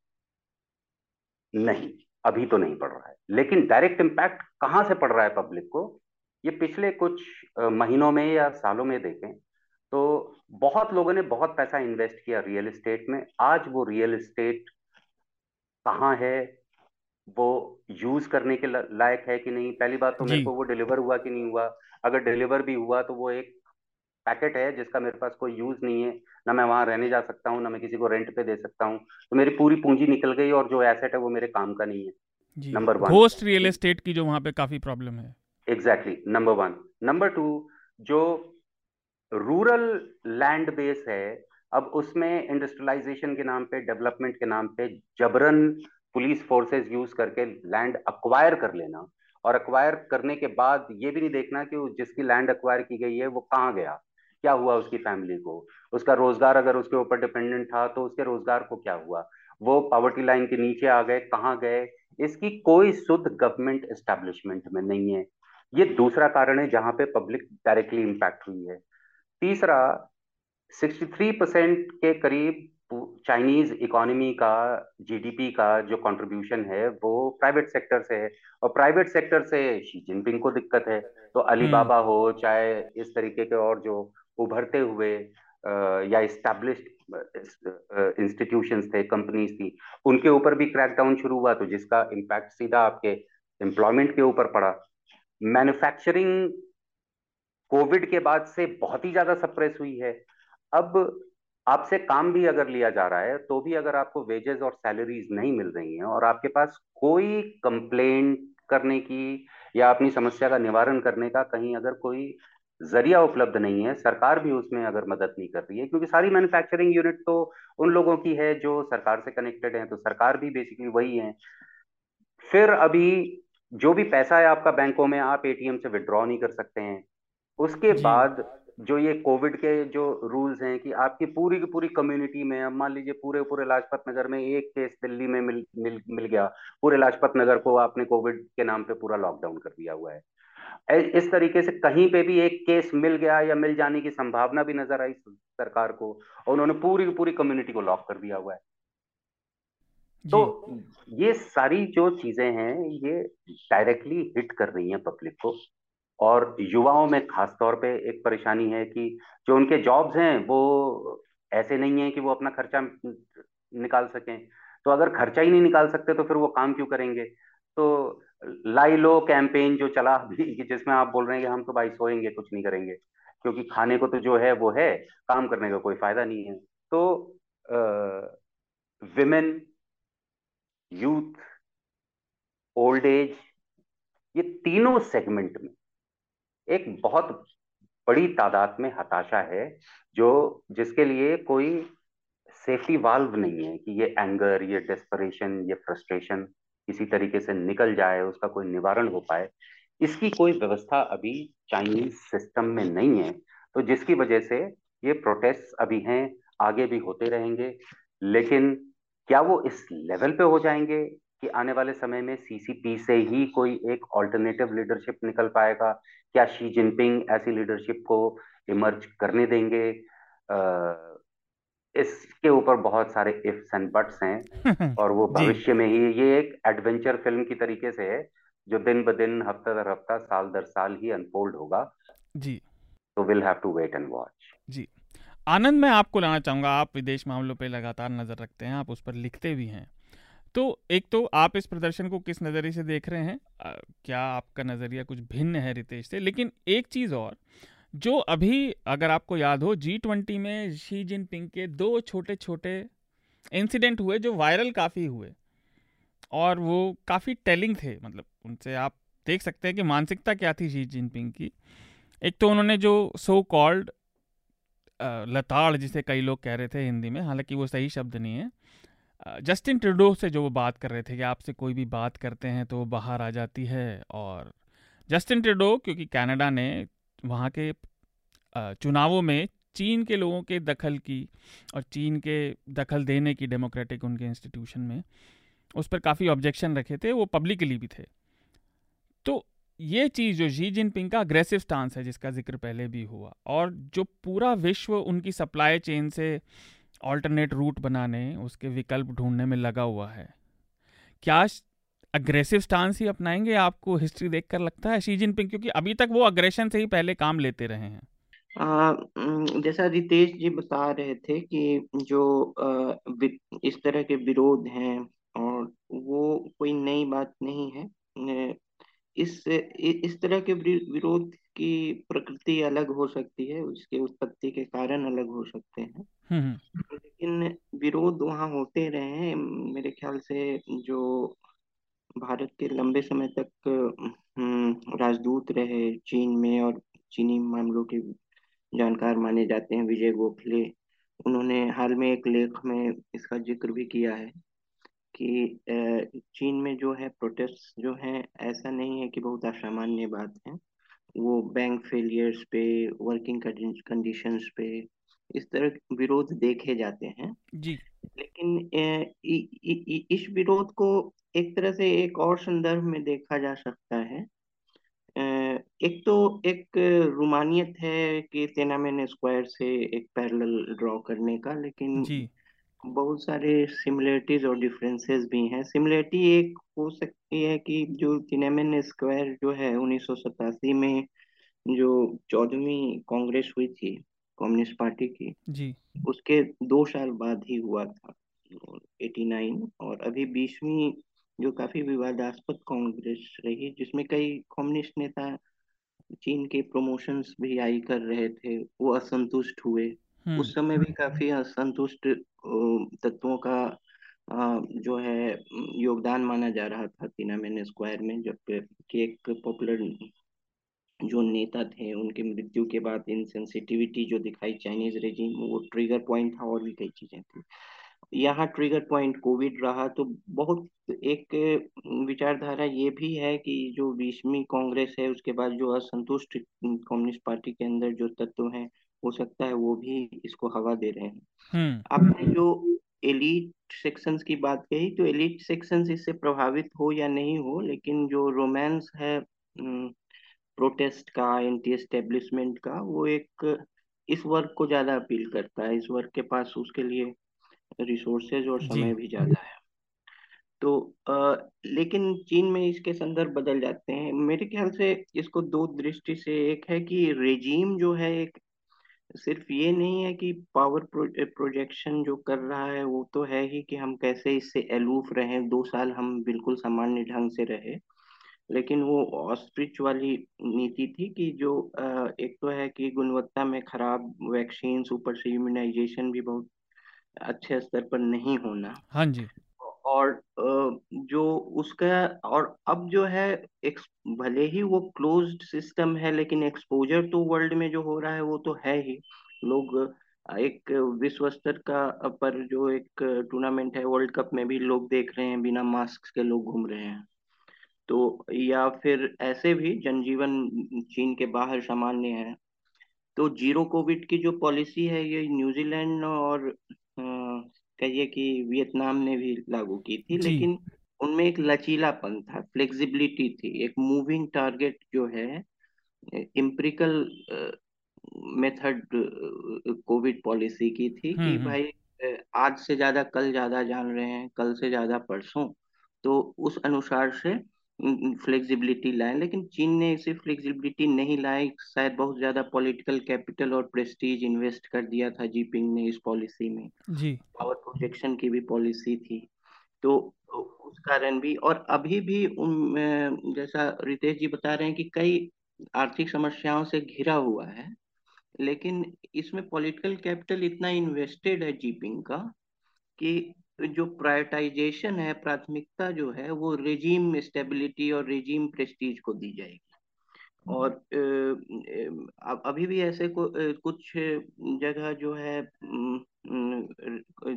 नहीं अभी तो नहीं पड़ रहा है। लेकिन डायरेक्ट इम्पैक्ट कहाँ से पड़ रहा है पब्लिक को? ये पिछले कुछ महीनों में या सालों में देखें तो बहुत लोगों ने बहुत पैसा इन्वेस्ट किया रियल इस्टेट में। आज वो रियल इस्टेट कहाँ है वो यूज़ करने के लायक है कि नहीं? पहली बात तो मेरे को वो डिलीवर हुआ कि नहीं हुआ। अगर डिलीवर भी हुआ तो वो एक पैकेट है जिसका मेरे पास कोई यूज़ नहीं है। ना मैं वहाँ रहने जा सकता हूँ ना मैं किसी को रेंट पे दे सकता हूँ। तो मेरी पूरी पूंजी निकल गई और जो एसेट है वो मेरे काम का नहीं है number one ghost real estate की जो वहाँ पे काफ़ी प्रॉब्लम है। Exactly number one number two जो रूरल लैंड बेस है, अब उसमें इंडस्ट्रियलाइजेशन के नाम पे डेवलपमेंट के नाम पे जबरन पुलिस फोर्सेस यूज़ करके लैंड अक्वायर कर लेना। और अक्वायर करने के बाद ये भी नहीं देखना कि जिसकी लैंड अक्वायर की गई है, वो कहाँ गया? क्या हुआ उसकी फैमिली को? उसका रोज़गार अगर उसके ऊपर डिपेंडेंट था तो उसके रोज़गार को क्या हुआ? वो पॉवर्टी लाइन के नीचे आ गए, कहाँ गए? इसकी कोई शुद्ध गवर्नमेंट एस्टेब्लिशमेंट में नहीं है। ये दूसरा कारण है जहाँ पे पब्लिक डायरेक्टली इंपैक्ट हुई है। तीसरा 63 परसेंट के करीब चाइनीज़ इकोनॉमी का जीडीपी का जो कंट्रीब्यूशन है वो प्राइवेट सेक्टर से है। और प्राइवेट सेक्टर से शी जिनपिंग को दिक्कत है। तो अलीबाबा हम्म। हो चाहे इस तरीके के और जो उभरते हुए या इस्टेब्लिश्ड इंस्टीट्यूशंस थे कंपनीज़ थी उनके ऊपर भी क्रैकडाउन शुरू हुआ तो जिसका इम्पैक्ट सीधा आपके एम्प्लॉयमेंट के ऊपर पड़ा। मैन्युफैक्चरिंग कोविड के बाद से बहुत ही ज़्यादा सप्रेस हुई है। अब आपसे काम भी अगर लिया जा रहा है तो भी अगर आपको वेजेस और सैलरीज नहीं मिल रही हैं और आपके पास कोई कंप्लेंट करने की या अपनी समस्या का निवारण करने का कहीं अगर कोई ज़रिया उपलब्ध नहीं है, सरकार भी उसमें अगर मदद नहीं कर रही है, क्योंकि सारी मैन्युफैक्चरिंग यूनिट तो उन लोगों की है जो सरकार से कनेक्टेड है तो सरकार भी बेसिकली वही है। फिर अभी जो भी पैसा है आपका बैंकों में आप एटीएम से विड्रॉ नहीं कर सकते हैं। उसके बाद जो ये कोविड के जो रूल्स हैं कि आपकी पूरी की पूरी कम्युनिटी में अब मान लीजिए पूरे पूरे लाजपत नगर में एक केस दिल्ली में मिल मिल मिल गया पूरे लाजपत नगर को आपने कोविड के नाम पे पूरा लॉकडाउन कर दिया हुआ है। इस तरीके से कहीं पे भी एक केस मिल गया या मिल जाने की संभावना भी नज़र आई सरकार को और उन्होंने पूरी की पूरी कम्युनिटी को लॉक कर दिया हुआ है। तो ये सारी जो चीज़ें हैं ये डायरेक्टली हिट कर रही हैं पब्लिक को। और युवाओं में खास तौर पे एक परेशानी है कि जो उनके जॉब्स हैं वो ऐसे नहीं है कि वो अपना खर्चा निकाल सकें। तो अगर खर्चा ही नहीं निकाल सकते तो फिर वो काम क्यों करेंगे? तो लाई लो कैंपेन जो चला कि जिसमें आप बोल रहे हैं कि हम तो भाई सोएँगे कुछ नहीं करेंगे। क्योंकि खाने को तो जो है वो है काम करने का कोई फ़ायदा नहीं है। तो विमेन यूथ, ओल्ड एज, ये तीनों सेगमेंट में एक बहुत बड़ी तादाद में हताशा है, जो जिसके लिए कोई सेफ्टी वाल्व नहीं है कि ये एंगर ये डेस्परेशन ये फ्रस्ट्रेशन किसी तरीके से निकल जाए, उसका कोई निवारण हो पाए। इसकी कोई व्यवस्था अभी चाइनीज़ सिस्टम में नहीं है। तो जिसकी वजह से ये प्रोटेस्ट अभी हैं, आगे भी होते रहेंगे, लेकिन क्या वो इस लेवल पे हो जाएँगे कि आने वाले समय में सीसीपी से ही कोई एक ऑल्टरनेटिव लीडरशिप निकल पाएगा? क्या शी जिनपिंग ऐसी लीडरशिप को इमर्ज करने देंगे? आ, इसके ऊपर बहुत सारे इफ्स एंड बट्स हैं और वो भविष्य में ही ये एक एडवेंचर फ़िल्म की तरीके से है जो दिन ब दिन हफ़्ता दर हफ़्ता साल दर साल ही अनफोल्ड होगा। जी। तो will have to wait and watch जी। आनंद मैं आपको लाना चाहूँगा। आप विदेश मामलों पर लगातार नज़र रखते हैं, आप उस पर लिखते भी हैं। तो एक तो आप इस प्रदर्शन को किस नज़रिए से देख रहे हैं? क्या आपका नज़रिया कुछ भिन्न है रितेश से? लेकिन एक चीज़ और, जो अभी अगर आपको याद हो जी ट्वेंटी में शी जिनपिंग के दो छोटे छोटे इंसिडेंट हुए जो वायरल काफ़ी हुए। और वो काफ़ी टेलिंग थे मतलब उनसे आप देख सकते हैं कि मानसिकता क्या थी शी जिनपिंग की। एक तो उन्होंने जो सो कॉल्ड लताड़ जिसे कई लोग कह रहे थे हिंदी में, हालाँकि वो सही शब्द नहीं है। जस्टिन ट्रूडो से जो वो बात कर रहे थे कि आपसे कोई भी बात करते हैं तो वो बाहर आ जाती है और जस्टिन ट्रूडो, क्योंकि कनाडा ने वहाँ के चुनावों में चीन के लोगों के दखल की और चीन के दखल देने की डेमोक्रेटिक उनके इंस्टीट्यूशन में, उस पर काफ़ी ऑब्जेक्शन रखे थे, वो पब्लिकली भी थे। तो ये चीज़ जो जी जिनपिंग का अग्रेसिव स्टांस है जिसका ज़िक्र पहले भी हुआ और जो पूरा विश्व उनकी सप्लाई चेन से ऑल्टरनेट रूट बनाने उसके विकल्प ढूँढने में लगा हुआ है। क्या अग्रेसिव स्टांस ही अपनाएँगे आपको हिस्ट्री देखकर लगता है शी जिनपिंग क्योंकि अभी तक वो अग्रेशन से ही पहले काम लेते रहे हैं। आ, जैसा रितेश जी बता रहे थे कि जो आ, इस तरह के विरोध हैं और वो कोई नई बात नहीं है इस इस तरह के विरोध की प्रकृति अलग हो सकती है उसके उत्पत्ति के कारण अलग हो सकते हैं हम्म, हम्म। लेकिन विरोध वहाँ होते रहे हैं मेरे ख्याल से जो भारत के लंबे समय तक हम्म, राजदूत रहे चीन में और चीनी मामलों के जानकार माने जाते हैं विजय गोखले उन्होंने हाल में एक लेख में इसका ज़िक्र भी किया है कि चीन में जो है प्रोटेस्ट जो है ऐसा नहीं है कि बहुत असामान्य बात है। वो बैंक फेलियर्स पे वर्किंग कंडीशंस पे इस तरह विरोध देखे जाते हैं। जी। लेकिन इ, इ, इ, इस विरोध को एक तरह से एक और संदर्भ में देखा जा सकता है। एक तो एक रुमानियत है कि तेनामेन स्क्वायर से एक पैरेलल ड्रॉ करने का लेकिन जी। बहुत सारे सिमिलरिटीज और डिफरेंसेस भी हैं। सिमिलरिटी एक हो सकती है कि जो तिनामेन स्क्वायर जो है उन्नीस में जो चौदहवीं कांग्रेस हुई थी कम्युनिस्ट पार्टी की जी। उसके दो साल बाद ही हुआ था 89 और अभी बीसवीं जो काफ़ी विवादास्पद कांग्रेस रही जिसमें कई कम्युनिस्ट नेता चीन के प्रमोशंस भी आई कर रहे थे वो असंतुष्ट हुए। उस समय भी काफ़ी असंतुष्ट तत्वों का जो है योगदान माना जा रहा था तीनामेन स्क्वायर में जब कि एक पॉपुलर जो नेता थे उनके मृत्यु के बाद इनसेंसिटिविटी जो दिखाई चाइनीज़ रेजिम वो ट्रिगर पॉइंट था और भी कई चीज़ें थी। यहाँ ट्रिगर पॉइंट कोविड रहा तो बहुत एक विचारधारा ये भी है कि जो बीसवीं कांग्रेस है उसके बाद जो असंतुष्ट कम्युनिस्ट पार्टी के अंदर जो तत्व हैं हो सकता है वो भी इसको हवा दे रहे हैं। हम्म। आपने जो एलिट सेक्शंस की बात कही तो एलिट सेक्शंस इससे प्रभावित हो या नहीं हो लेकिन जो रोमांस है प्रोटेस्ट का एंटी एस्टेब्लिशमेंट का वो एक इस वर्ग को ज़्यादा अपील करता है। इस वर्ग के पास उसके लिए रिसोर्सेज और समय भी ज़्यादा है। तो आ, लेकिन चीन में इसके संदर्भ बदल जाते हैं। मेरे ख्याल से इसको दो दृष्टि से एक है कि रेजीम जो है एक सिर्फ़ ये नहीं है कि पावर प्रोजेक्शन जो कर रहा है, वो तो है ही कि हम कैसे इससे एलूफ रहे, दो साल हम बिल्कुल सामान्य ढंग से रहे। लेकिन वो ऑस्ट्रिच वाली नीति थी कि जो एक तो है कि गुणवत्ता में खराब वैक्सीन ऊपर से इम्यूनाइजेशन भी बहुत अच्छे स्तर पर नहीं होना। हाँ जी। और जो उसका और अब जो है भले ही वो क्लोज्ड सिस्टम है, लेकिन एक्सपोजर तो वर्ल्ड में जो हो रहा है, वो तो है ही। लोग, एक विश्व स्तर का पर जो एक टूर्नामेंट है वर्ल्ड कप में भी लोग देख रहे हैं, बिना मास्क के लोग घूम रहे हैं। तो या फिर ऐसे भी जनजीवन चीन के बाहर सामान्य है। तो ज़ीरो कोविड की जो पॉलिसी है, ये न्यूजीलैंड और कहिए कि वियतनाम ने भी लागू की थी लेकिन उनमें एक लचीलापन था फ्लेक्सिबिलिटी थी एक मूविंग टारगेट जो है इम्प्रिकल मेथड कोविड पॉलिसी की थी कि हम्म, हम्म। भाई आज से ज़्यादा कल ज़्यादा जान रहे हैं कल से ज़्यादा परसों तो उस अनुसार से फ्लेक्सिबिलिटी लाए लेकिन चीन ने इसे फ्लेक्सिबिलिटी नहीं लाई शायद बहुत ज़्यादा पॉलिटिकल कैपिटल और प्रेस्टीज इन्वेस्ट कर दिया था जीपिंग ने इस पॉलिसी में। जी। पावर प्रोजेक्शन की भी पॉलिसी थी। तो उस कारण भी और अभी भी उन जैसा रितेश जी बता रहे हैं कि कई आर्थिक समस्याओं से घिरा हुआ है लेकिन इसमें पॉलिटिकल कैपिटल इतना इन्वेस्टेड है जीपिंग का कि जो प्रायोरिटाइजेशन है प्राथमिकता जो है वो रेजीम स्टेबिलिटी और रेजीम प्रेस्टीज को दी जाएगी। और अभी भी ऐसे को, कुछ जगह जो है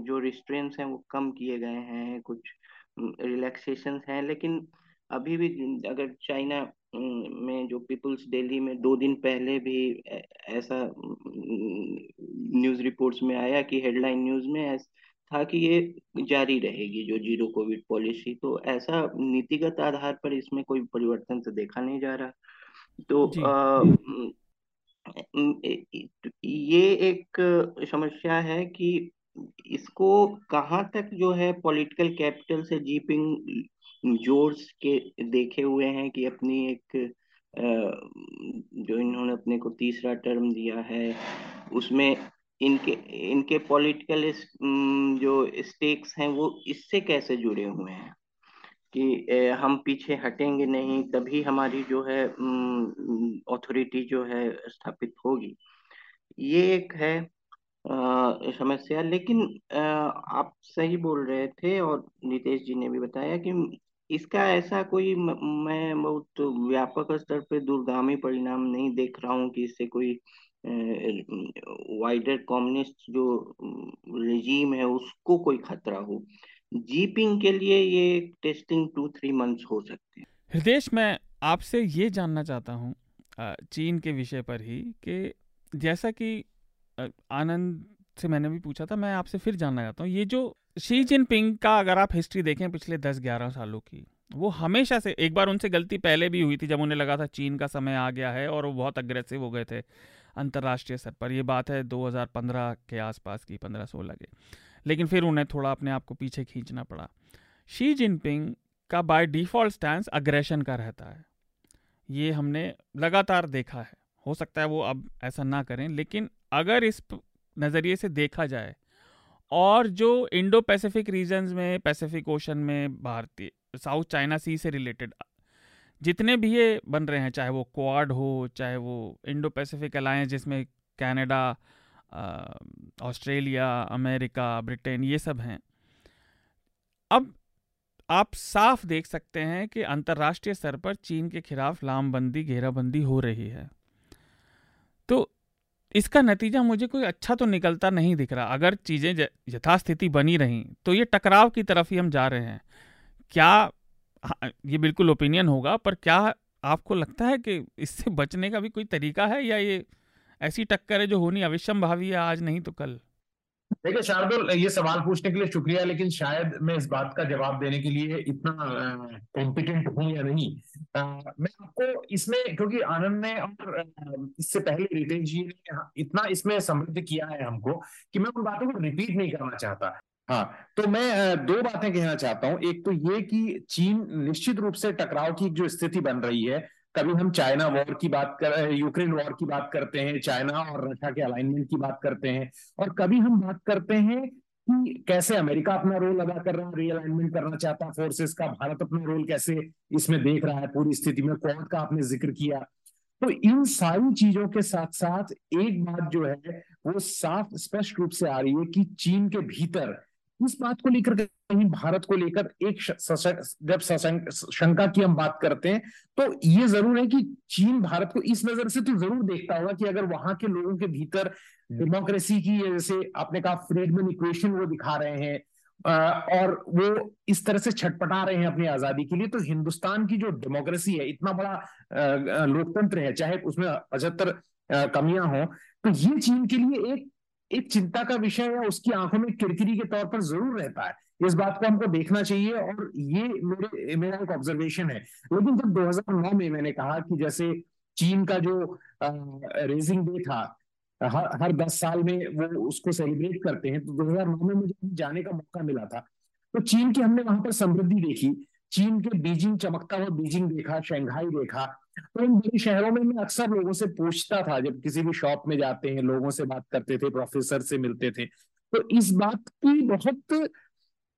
जो रिस्ट्रेंट्स हैं वो कम किए गए हैं कुछ रिलैक्सेशन हैं लेकिन अभी भी अगर चाइना में जो पीपुल्स डेली में दो दिन पहले भी ऐसा न्यूज़ रिपोर्ट्स में आया कि हेडलाइन न्यूज़ में था कि ये जारी रहेगी जो ज़ीरो कोविड पॉलिसी। तो ऐसा नीतिगत आधार पर इसमें कोई परिवर्तन तो देखा नहीं जा रहा। तो आ, ये एक समस्या है कि इसको कहाँ तक जो है पॉलिटिकल कैपिटल से जीपिंग जोर्स के देखे हुए हैं कि अपनी एक जो इन्होंने अपने को तीसरा टर्म दिया है उसमें इनके इनके पॉलिटिकल जो स्टेक्स हैं, वो इससे कैसे जुड़े हुए हैं? कि हम पीछे हटेंगे नहीं, तभी हमारी जो है अथॉरिटी जो है, स्थापित होगी। ये एक है समस्या। लेकिन आप सही बोल रहे थे और नितेश जी ने भी बताया कि इसका ऐसा कोई मैं बहुत व्यापक स्तर पे दूरगामी परिणाम नहीं देख रहा हूँ कि इससे कोई वाइडर कम्युनिस्ट जो रेजीम है, उसको कोई खतरा हो जीपिंग के लिए ये टेस्टिंग टू थ्री मंथ्स हो सकते हैं। हृदय मैं आपसे ये जानना चाहता हूँ चीन के विषय पर ही कि जैसा कि आनंद से मैंने भी पूछा था, मैं आपसे फिर जानना चाहता हूँ, ये जो शी जिनपिंग का अगर आप हिस्ट्री देखें पिछले दस ग्यारह सालों की, वो हमेशा से, एक बार उनसे गलती पहले भी हुई थी जब उन्हें लगा था चीन का समय आ गया है और वो बहुत अग्रेसिव हो गए थे। अंतर्राष्ट्रीय स्तर पर। ये बात है 2015 के आसपास की 15-16 के। लेकिन फिर उन्हें थोड़ा अपने आप को पीछे खींचना पड़ा। शी जिनपिंग का बाय डिफ़ॉल्ट स्टैंड अग्रेशन का रहता है। ये हमने लगातार देखा है। हो सकता है वो अब ऐसा ना करें, लेकिन अगर इस नज़रिए से देखा जाए और जो इंडो पैसिफिक रीजन्स में पैसिफिक ओशन में, भारतीय साउथ चाइना सी से रिलेटेड जितने भी ये बन रहे हैं, चाहे वो क्वाड हो, चाहे वो इंडो पैसिफिक अलायंस जिसमें कनाडा ऑस्ट्रेलिया, अमेरिका, ब्रिटेन ये सब हैं। अब आप साफ़ देख सकते हैं कि अंतर्राष्ट्रीय स्तर पर चीन के खिलाफ लामबंदी, घेराबंदी हो रही है। तो इसका नतीजा मुझे कोई अच्छा तो निकलता नहीं दिख रहा। अगर चीज़ें यथास्थिति बनी रहीं तो ये टकराव की तरफ़ ही हम जा रहे हैं। क्या ये बिल्कुल ओपिनियन होगा पर क्या आपको लगता है कि इससे बचने का भी कोई तरीका है या ये ऐसी टक्कर है जो होनी अविश्यम भावी है आज नहीं तो कल? देखिए शार्दुल ये सवाल पूछने के लिए शुक्रिया लेकिन शायद मैं इस बात का जवाब देने के लिए इतना कॉम्पिटेंट हूँ या नहीं। आ, मैं आपको इसमें क्योंकि आनंद ने और इससे पहले रितेश जी ने इतना इसमें समृद्ध किया है हमको कि मैं उन बातों को रिपीट नहीं करना चाहता। हाँ तो मैं दो बातें कहना चाहता हूँ। एक तो ये कि चीन निश्चित रूप से टकराव की जो स्थिति बन रही है, कभी हम चाइना वॉर की बात कर यूक्रेन वॉर की बात करते हैं, चाइना और रशिया के अलाइनमेंट की बात करते हैं, और कभी हम बात करते हैं कि कैसे अमेरिका अपना रोल अदा कर रहा है रीअलाइनमेंट करना चाहता है फोर्सेस का, भारत अपना रोल कैसे इसमें देख रहा है, पूरी स्थिति में क्वाड का आपने ज़िक्र किया। तो इन सारी चीज़ों के साथ साथ एक बात जो है, वो साफ़ स्पष्ट रूप से आ रही है कि चीन के भीतर इस बात को लेकर कहीं भारत को लेकर एक जब शंका की हम बात करते हैं तो ये ज़रूर है कि चीन भारत को इस नज़र से तो ज़रूर देखता होगा कि अगर वहाँ के लोगों के भीतर डेमोक्रेसी की जैसे आपने कहा फ्रीडमैन इक्वेशन वो दिखा रहे हैं और वो इस तरह से छटपटा रहे हैं अपनी आज़ादी के लिए तो हिंदुस्तान की जो डेमोक्रेसी है इतना बड़ा लोकतंत्र है चाहे उसमें पचहत्तर कमियाँ हो तो ये चीन के लिए एक एक चिंता का विषय है, उसकी आँखों में किरकिरी के तौर पर ज़रूर रहता है। इस बात को हमको देखना चाहिए और ये मेरे, मेरा एक ऑब्जर्वेशन है। लेकिन जब 2009 में मैंने कहा कि जैसे चीन का जो रेजिंग डे था, हर हर दस साल में वो उसको सेलिब्रेट करते हैं तो 2009 में मुझे जाने का मौका मिला था। तो चीन की हमने वहाँ पर समृद्धि देखी। चीन के बीजिंग चमकता हुआ बीजिंग देखा, शंघाई देखा। तो इन बड़े शहरों में मैं अक्सर लोगों से पूछता था, जब किसी भी शॉप में जाते हैं, लोगों से बात करते थे, प्रोफेसर से मिलते थे। तो इस बात की बहुत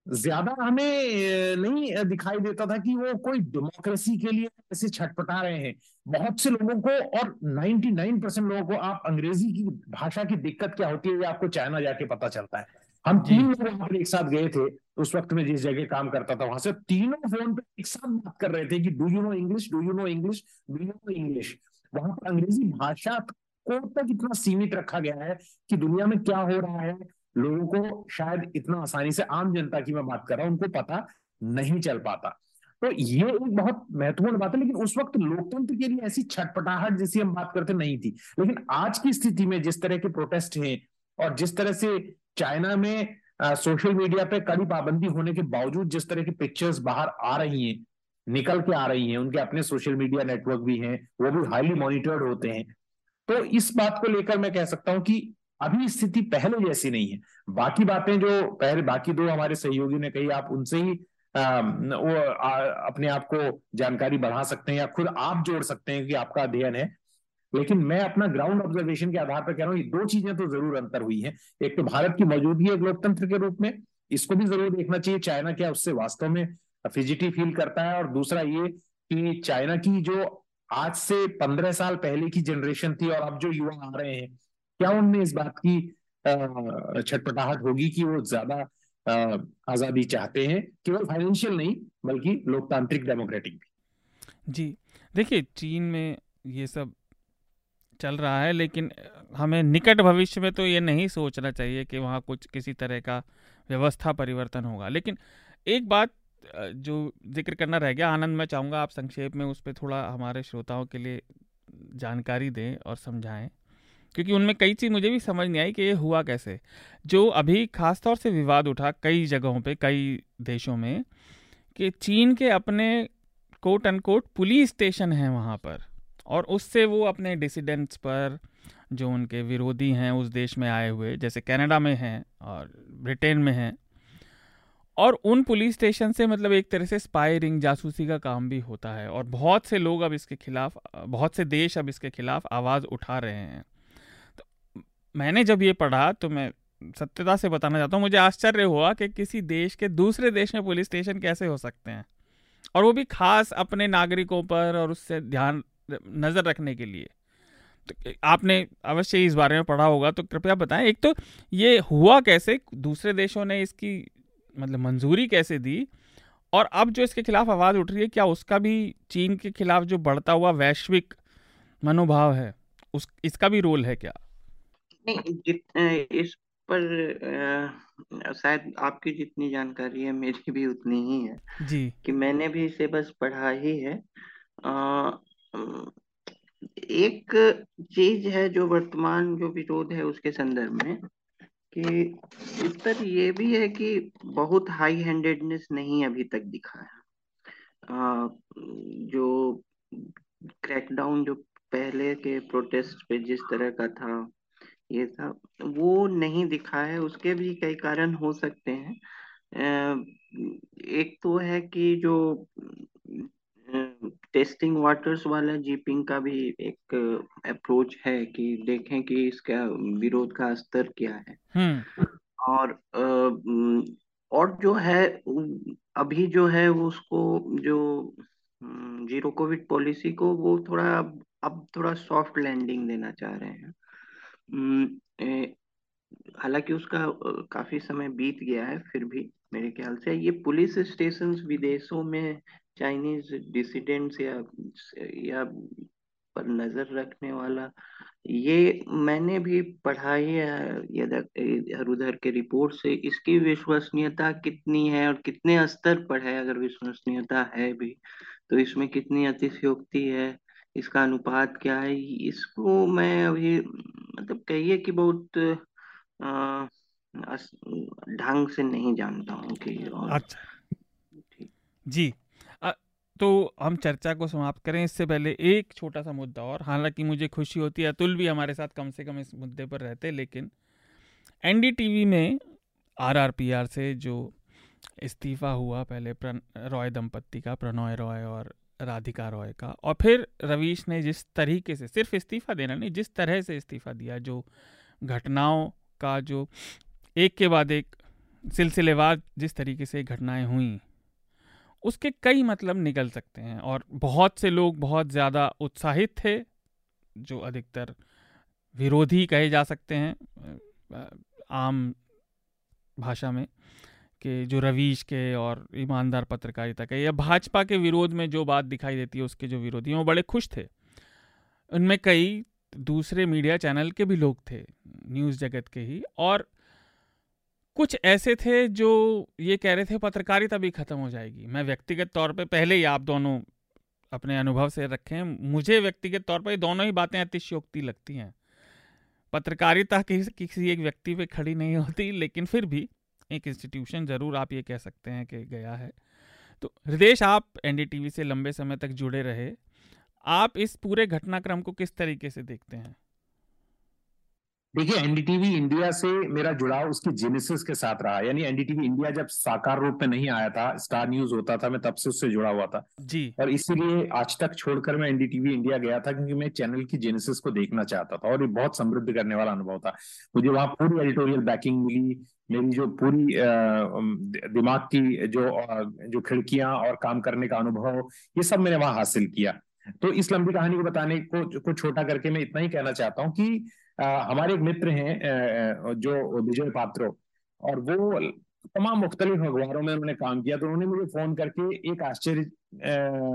ज़्यादा हमें नहीं दिखाई देता था कि वो कोई डेमोक्रेसी के लिए ऐसे छटपटा रहे हैं। बहुत से लोगों को, और 99 परसेंट लोगों को, आप अंग्रेज़ी की भाषा की दिक्कत क्या होती है आपको चाइना जाके पता चलता है। हम तीन लोग वहाँ पर एक साथ गए थे उस वक्त में जिस जगह काम करता था वहाँ से तीनों फ़ोन पे एक साथ बात कर रहे थे कि do you know English do you know English do you know English वहाँ पर अंग्रेज़ी भाषा को तक इतना सीमित रखा गया है कि दुनिया में क्या हो रहा है लोगों को शायद इतना आसानी से आम जनता की मैं बात कर रहा हूँ उनको पता नहीं चल पाता। तो ये एक बहुत महत्वपूर्ण बात है लेकिन उस वक्त लोकतंत्र के लिए ऐसी छटपटाहट जैसी हम बात करते नहीं थी। लेकिन आज की स्थिति में जिस तरह के प्रोटेस्ट हैं और जिस तरह से चाइना में सोशल मीडिया पे कड़ी पाबंदी होने के बावजूद जिस तरह की पिक्चर्स बाहर आ रही हैं निकल के आ रही हैं उनके अपने सोशल मीडिया नेटवर्क भी हैं वो भी हाईली मॉनिटर्ड होते हैं। तो इस बात को लेकर मैं कह सकता हूँ कि अभी स्थिति पहले जैसी नहीं है। बाकी बातें जो पहले बाकी दो हमारे सहयोगी ने कही आप उनसे ही आ, वो आ, अपने आप को जानकारी बढ़ा सकते हैं या खुद आप जोड़ सकते हैं कि आपका अध्ययन है। लेकिन मैं अपना ग्राउंड ऑब्जर्वेशन के आधार पर कह रहा हूँ, ये दो चीज़ें तो ज़रूर अंतर हुई है। एक तो भारत की मौजूदगी एक लोकतंत्र के रूप में, इसको भी ज़रूर देखना चाहिए। चाइना क्या उससे वास्तव में फिजिटी फील करता है? और दूसरा ये कि चाइना की जो आज से पंद्रह साल पहले की जनरेशन थी और अब जो युवा आ रहे हैं, क्या उनमें इस बात की छटपटाहट होगी कि वो ज़्यादा आज़ादी चाहते हैं? केवल फाइनेंशियल नहीं, बल्कि लोकतांत्रिक डेमोक्रेटिक भी। जी, देखिए, चीन में ये सब चल रहा है, लेकिन हमें निकट भविष्य में तो ये नहीं सोचना चाहिए कि वहाँ कुछ किसी तरह का व्यवस्था परिवर्तन होगा। लेकिन एक बात जो ज़िक्र करना रह गया, आनंद मैं चाहूँगा आप संक्षेप में उस पर थोड़ा हमारे श्रोताओं के लिए जानकारी दें और समझाएँ, क्योंकि उनमें कई चीज़ मुझे भी समझ नहीं आई कि ये हुआ कैसे। जो अभी खास तौर से विवाद उठा कई जगहों पे, कई देशों में, कि चीन के अपने कोट अनकोट पुलिस स्टेशन हैं वहाँ पर। और उससे वो अपने डिसिडेंट्स पर जो उनके विरोधी हैं उस देश में आए हुए, जैसे कनाडा में हैं और ब्रिटेन में हैं, और उन पुलिस स्टेशन से मतलब एक तरह से स्पायरिंग जासूसी का काम भी होता है। और बहुत से लोग अब इसके खिलाफ, बहुत से देश अब इसके खिलाफ आवाज़ उठा रहे हैं। तो मैंने जब ये पढ़ा तो मैं सत्यता से बताना चाहता हूँ, मुझे आश्चर्य हुआ कि किसी देश के दूसरे देश में पुलिस स्टेशन कैसे हो सकते हैं। और वो भी खास अपने नागरिकों पर और उससे ध्यान नज़र रखने के लिए। तो आपने अवश्य इस बारे में पढ़ा होगा तो कृपया बताएँ। एक तो ये हुआ कैसे? दूसरे देशों ने इसकी मतलब मंजूरी कैसे दी? और अब जो इसके खिलाफ आवाज़ उठ रही है क्या उसका भी चीन के खिलाफ जो बढ़ता हुआ वैश्विक मनोभाव है उस इसका भी रोल है क्या? नहीं इस पर शायद आपकी जितनी जानकारी है मेरी भी उतनी ही है। जी। कि मैंने भी इसे बस पढ़ा ही है। आ, एक चीज़ है जो वर्तमान जो विरोध है उसके संदर्भ में कि इस पर ये भी है कि बहुत हाई हैंडेडनेस नहीं अभी तक दिखा है। आ, जो क्रैकडाउन जो पहले के प्रोटेस्ट पे जिस तरह का था ये था वो नहीं दिखा है। उसके भी कई कारण हो सकते हैं। एक तो है कि जो टेस्टिंग वाटर्स वाला जीपिंग का भी एक अप्रोच है कि देखें कि इसका विरोध का स्तर क्या है। हम्म। और और जो है अभी जो है उसको जो ज़ीरो कोविड पॉलिसी को वो थोड़ा अब थोड़ा सॉफ्ट लैंडिंग देना चाह रहे हैं। हालाँकि उसका काफ़ी समय बीत गया है फिर भी मेरे ख्याल से। ये पुलिस स्टेशन विदेशों में चाइनीज़ डिसिडेंट्स या या पर नज़र रखने वाला ये मैंने भी पढ़ा ही इधर उधर के रिपोर्ट से इसकी विश्वसनीयता कितनी है और कितने स्तर पर है अगर विश्वसनीयता है भी तो इसमें कितनी अतिशयोक्ति है इसका अनुपात क्या है इसको मैं अभी मतलब कहिए कि बहुत ढंग से नहीं जानता हूँ कि अच्छा। जी। तो हम चर्चा को समाप्त करें। इससे पहले एक छोटा सा मुद्दा और। हालाँकि मुझे खुशी होती है, अतुल भी हमारे साथ कम से कम इस मुद्दे पर रहते लेकिन एनडीटीवी में आरआरपीआर से जो इस्तीफा हुआ पहले रॉय दंपत्ति का, प्रणॉय रॉय और राधिका रॉय का, और फिर रवीश ने जिस तरीके से, सिर्फ़ इस्तीफा देना नहीं, जिस तरह से इस्तीफा दिया, जो घटनाओं का, जो एक के बाद एक सिलसिलेवार जिस तरीके से घटनाएँ हुई उसके कई मतलब निकल सकते हैं और बहुत से लोग बहुत ज़्यादा उत्साहित थे, जो अधिकतर विरोधी कहे जा सकते हैं आम भाषा में, कि जो रवीश के और ईमानदार पत्रकारिता के या भाजपा के विरोध में जो बात दिखाई देती है, उसके जो विरोधी हैं, वो बड़े खुश थे। उनमें कई दूसरे मीडिया चैनल के भी लोग थे, न्यूज़ जगत के ही, और कुछ ऐसे थे जो ये कह रहे थे, पत्रकारिता भी ख़त्म हो जाएगी। मैं व्यक्तिगत तौर पे पहले ही आप दोनों अपने अनुभव से रखें मुझे व्यक्तिगत तौर पर दोनों ही बातें अतिशयोक्ति लगती हैं। पत्रकारिता किसी किसी एक व्यक्ति पे खड़ी नहीं होती, लेकिन फिर भी एक इंस्टीट्यूशन ज़रूर आप ये कह सकते हैं कि गया है। तो हृदय आप एनडीटीवी से लंबे समय तक जुड़े रहे। आप इस पूरे घटनाक्रम को किस तरीके से देखते हैं? देखिए एनडीटीवी इंडिया से मेरा जुड़ाव उसकी जेनेसिस के साथ रहा। यानी एनडीटीवी इंडिया जब साकार रूप में नहीं आया था स्टार न्यूज़ होता था मैं तब से उससे जुड़ा हुआ था। जी। और इसीलिए आज तक छोड़कर मैं एनडीटीवी इंडिया गया था क्योंकि मैं चैनल की जेनेसिस को देखना चाहता था और ये बहुत समृद्ध करने वाला अनुभव था। मुझे वहाँ पूरी एडिटोरियल बैकिंग मिली मेरी जो पूरी दिमाग की जो जो खिड़कियाँ और काम करने का अनुभव ये सब मैंने वहाँ हासिल किया। तो इस लंबी कहानी को बताने को को छोटा करके मैं इतना ही कहना चाहता हूँ कि हमारे एक मित्र हैं जो विजय पात्रो और वो तमाम मुख्तलिफ़ अखबारों में उन्होंने काम किया तो उन्होंने मुझे फ़ोन करके एक आश्चर्य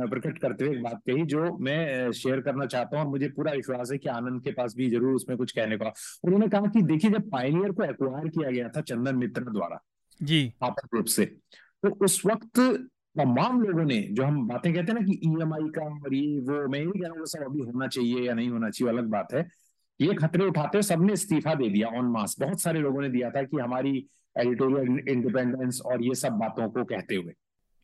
प्रकट करते हुए एक बात कही जो मैं शेयर करना चाहता हूँ और मुझे पूरा विश्वास है कि आनंद के पास भी ज़रूर उसमें कुछ कहने का उन्होंने कहा कि देखिए जब पायनियर को एक्वायर किया गया था चंदन मित्र द्वारा जी। आपक रूप से तो उस वक्त तमाम लोगों ने जो हम बातें कहते हैं ना कि ईएमआई का और ये वो मैं नहीं कह रहा हूँ सब अभी होना चाहिए या नहीं होना चाहिए अलग बात है ये खतरे उठाते हुए सबने इस्तीफा दे दिया ऑन मास बहुत सारे लोगों ने दिया था कि हमारी एडिटोरियल इंडिपेंडेंस और ये सब बातों को कहते हुए।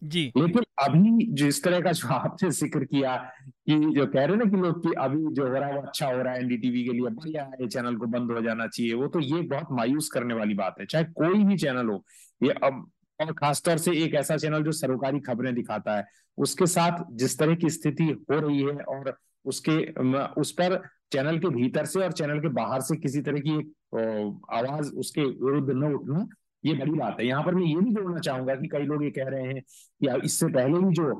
जी। लेकिन अभी जिस तरह का जो आपने ज़िक्र किया कि जो कह रहे ना कि लोग कि अभी जो हो रहा है वो अच्छा हो रहा है एनडीटीवी के लिए बढ़िया है चैनल को बंद हो जाना चाहिए वो तो ये बहुत मायूस करने वाली बात है। चाहे कोई भी चैनल हो ये अब और खासतौर से एक ऐसा चैनल जो सरकारी खबरें दिखाता है उसके साथ जिस तरह की स्थिति हो रही है और उसके उस पर चैनल के भीतर से और चैनल के बाहर से किसी तरह की आवाज़ उसके विरुद्ध न उठना ये बड़ी बात है। यहाँ पर मैं ये भी जोड़ना चाहूँगा कि कई लोग ये कह रहे हैं कि इससे पहले ही जो